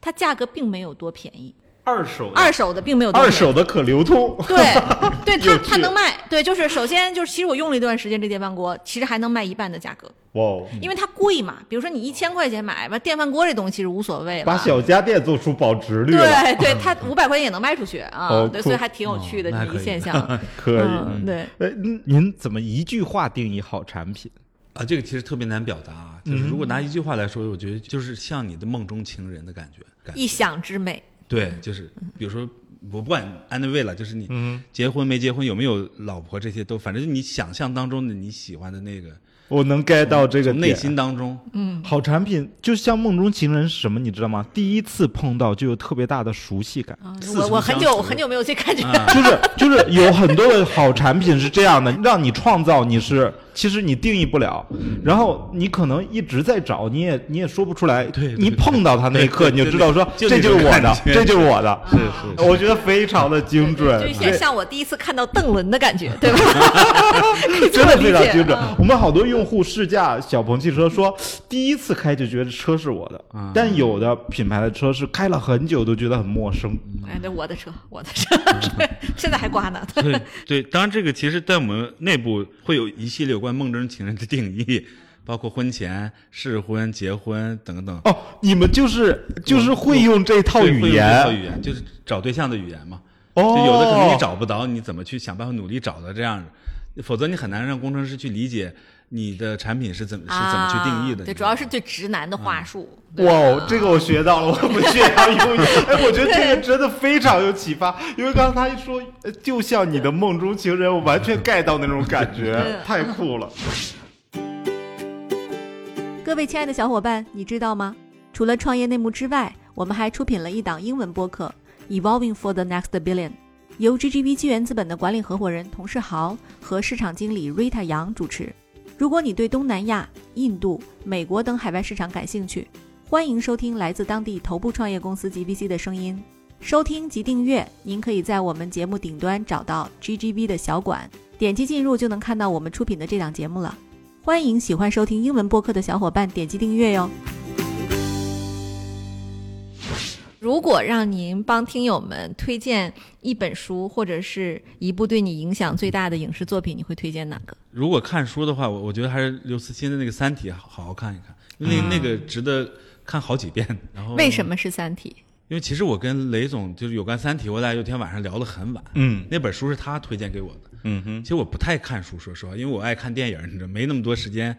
Speaker 3: 它价格并没有多便宜，
Speaker 2: 二手
Speaker 3: 二手的并没有。
Speaker 2: 二手的可流通，
Speaker 3: 对，对，它它能卖，对，就是首先就是，其实我用了一段时间这电饭锅，其实还能卖一半的价格，
Speaker 2: 哇哦，
Speaker 3: 因为它贵嘛。比如说你一千块钱买吧，电饭锅这东西是无所谓了。
Speaker 2: 把小家电做出保值率，
Speaker 3: 对对，它五百块钱也能卖出去啊，
Speaker 2: 哦
Speaker 3: 对，所以还挺有趣的这一现象。
Speaker 2: 可以。
Speaker 3: 嗯，对，
Speaker 2: 哎，您您怎么一句话定义好产品？
Speaker 1: 啊，这个其实特别难表达啊。就是如果拿一句话来说，我觉得就是像你的梦中情人的感觉。感觉
Speaker 3: 一想之美。
Speaker 1: 对，就是比如说，我不管 anyway 了，就是你
Speaker 2: 嗯，
Speaker 1: 结婚没结婚，有没有老婆，这些都，反正你想象当中的你喜欢的那个，
Speaker 2: 我能 get 到这个
Speaker 1: 内心当中，嗯
Speaker 2: 好产品就像梦中情人是什么，你知道吗？第一次碰到就有特别大的熟悉感。
Speaker 3: 我我很久很久没有这感觉。
Speaker 1: 啊
Speaker 2: 就是就是有很多的好产品是这样的，让你创造你是其实你定义不了，然后你可能一直在找，你也你也说不出来。
Speaker 1: 对对
Speaker 2: 你碰到它那一刻，你就知道说
Speaker 1: 就
Speaker 2: 这就是我的，这就是我的。
Speaker 1: 是是是
Speaker 2: 我觉得非常的精准，
Speaker 3: 就像我第一次看到邓伦的感觉，对吧？
Speaker 2: 真的非常精准
Speaker 3: 嗯。
Speaker 2: 我们好多用户试驾小鹏汽车说，第一次开就觉得车是我的，
Speaker 1: 嗯
Speaker 2: 但有的品牌的车是开了很久都觉得很陌生。
Speaker 3: 哎，那，我的车，我的车，对，现在还刮呢。
Speaker 1: 对对，当然这个其实在我们内部会有一系列有关梦中情人的定义，包括婚前、试婚、结婚等等。
Speaker 2: 哦，你们就是就是会用这套语
Speaker 1: 言这套
Speaker 2: 言，
Speaker 1: 语言就是找对象的语言嘛。
Speaker 2: 哦，
Speaker 1: 就有的可能你找不着，你怎么去想办法努力找到这样的，否则你很难让工程师去理解你的产品是怎么是怎么去定义的。
Speaker 3: 啊对，主要是对直男的话术。对
Speaker 2: 哇哦，这个我学到了，我们学要用一。哎，我觉得这个真的非常有启发，因为刚才他一说，呃就像你的梦中情人，我完全 get 到那种感觉，太酷了。
Speaker 3: 各位亲爱的小伙伴，你知道吗？除了创业内幕之外，我们还出品了一档英文播客《Evolving for the Next Billion》，由 GGV 纪元资本的管理合伙人童世豪和市场经理 Rita 杨主持。如果你对东南亚、印度、美国等海外市场感兴趣，欢迎收听来自当地头部创业公司 GVC 的声音。收听及订阅，您可以在我们节目顶端找到 GGV 的小馆。点击进入就能看到我们出品的这档节目了。欢迎喜欢收听英文播客的小伙伴点击订阅哟。如果让您帮听友们推荐一本书或者是一部对你影响最大的影视作品，你会推荐哪个？
Speaker 1: 如果看书的话，我我觉得还是刘慈欣的那个《三体》好好看一看，因为那那个值得看好几遍。然后
Speaker 3: 为什？么是《三体
Speaker 1: 因为其实我跟雷总就是有关《三体》，我俩有天晚上聊得很晚。
Speaker 2: 嗯
Speaker 1: 那本书是他推荐给我的。
Speaker 2: 嗯哼，
Speaker 1: 其实我不太看书，说实话，因为我爱看电影，你知道，没那么多时间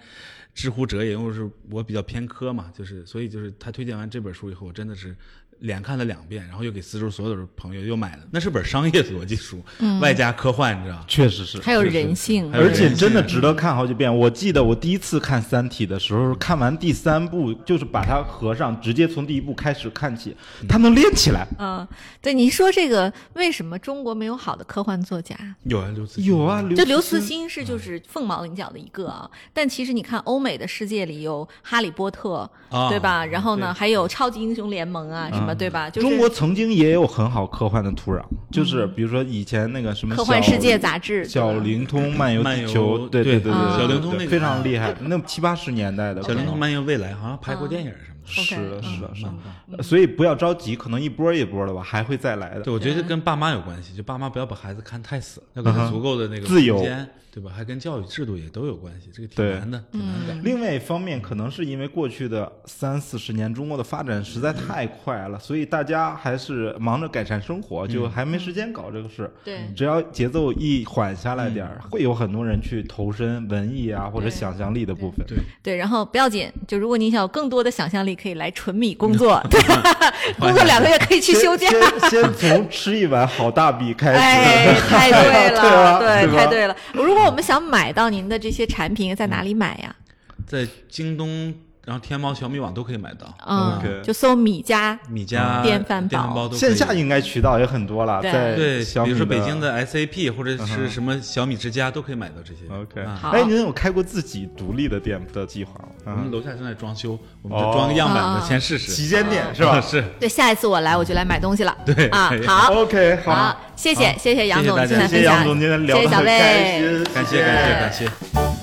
Speaker 1: 知乎者也，因为是我比较偏科嘛，就是所以就是他推荐完这本书以后，我真的是连看了两遍，然后又给四周所有的朋友又买了。那是本商业逻辑书，外加科幻，你知道？
Speaker 2: 确实是》，。
Speaker 3: 还有人性，
Speaker 2: 而且真的值得看好几遍。我记得我第一次看《三体》的时候，看完第三部，就是把它合上，直接从第一部开始看起，它能连起来。
Speaker 3: 嗯，对，你说这个为什么中国没有好的科幻作家？
Speaker 1: 有啊，刘慈欣
Speaker 2: 有啊，
Speaker 3: 就刘慈
Speaker 2: 慈
Speaker 3: 欣是就是凤毛麟角的一个啊，但其实你看欧美的世界里有《哈利波特》，
Speaker 1: 啊
Speaker 3: 对吧？然后呢，还有超级英雄联盟啊，什么，对吧？就是
Speaker 2: 中国曾经也有很好科幻的土壤，就是比如说以前那个什么
Speaker 3: 科幻
Speaker 2: 小
Speaker 3: 世界杂志，
Speaker 2: 小灵通漫游
Speaker 1: 漫游
Speaker 2: 地球，对
Speaker 1: 对
Speaker 2: 对
Speaker 3: 啊
Speaker 2: 对，
Speaker 1: 小灵通那个
Speaker 2: 非常厉害，那七八十年代的
Speaker 1: 小灵通漫游未来好像拍过电影什么的。
Speaker 2: 是的，是的，是的，所以不要着急，可能一波一波的吧，还会再来的
Speaker 1: 对，。我觉得跟爸妈有关系，就爸妈不要把孩子看太死，要给他足够的那个
Speaker 2: 自由
Speaker 1: 对吧？还跟教育制度也都有关系，这个挺难的，挺难的。
Speaker 2: 另外一方面，可能是因为过去的三四十年，中国的发展实在太快了，所以大家还是忙着改善生活，就还没时间搞这个事。
Speaker 3: 对
Speaker 2: 只要节奏一缓下来点儿，会有很多人去投身文艺啊或者想象力的部分。
Speaker 1: 对，
Speaker 3: 对，然后不要紧，就如果你想有更多的想象力，可以来纯米工作，对吧？工作两个月可以去休假。
Speaker 2: 先先从吃一碗好大米开始。
Speaker 3: 哎，太对了，
Speaker 2: 对
Speaker 3: 对，太对了。如果我们想买到您的这些产品，在哪里买呀？
Speaker 1: 在京东，然后天猫、小米网都可以买到，
Speaker 3: 嗯就搜米家。
Speaker 1: 米家
Speaker 3: 电饭煲
Speaker 1: 电饭煲都
Speaker 2: 线下应该渠道也很多了，
Speaker 3: 对
Speaker 2: 在
Speaker 1: 对，比如说北京的 SAP 或者是什么小米之家都可以买到这些。
Speaker 2: OK，哎，您有开过自己独立的店的计划吗？
Speaker 1: 我们
Speaker 2: 啊，
Speaker 1: 楼下正在装修，我们就装个样板
Speaker 3: 啊
Speaker 1: 的，先试试。
Speaker 2: 旗舰店是吧？
Speaker 1: 是，
Speaker 3: 对，下一次我来我就来买东西了。
Speaker 1: 对
Speaker 3: 啊，好
Speaker 2: ，OK，好，
Speaker 3: 谢谢谢谢杨总
Speaker 1: 谢谢
Speaker 2: 杨总，今天聊
Speaker 3: 谢谢小
Speaker 2: 得很开。心，
Speaker 1: 感谢感谢感谢。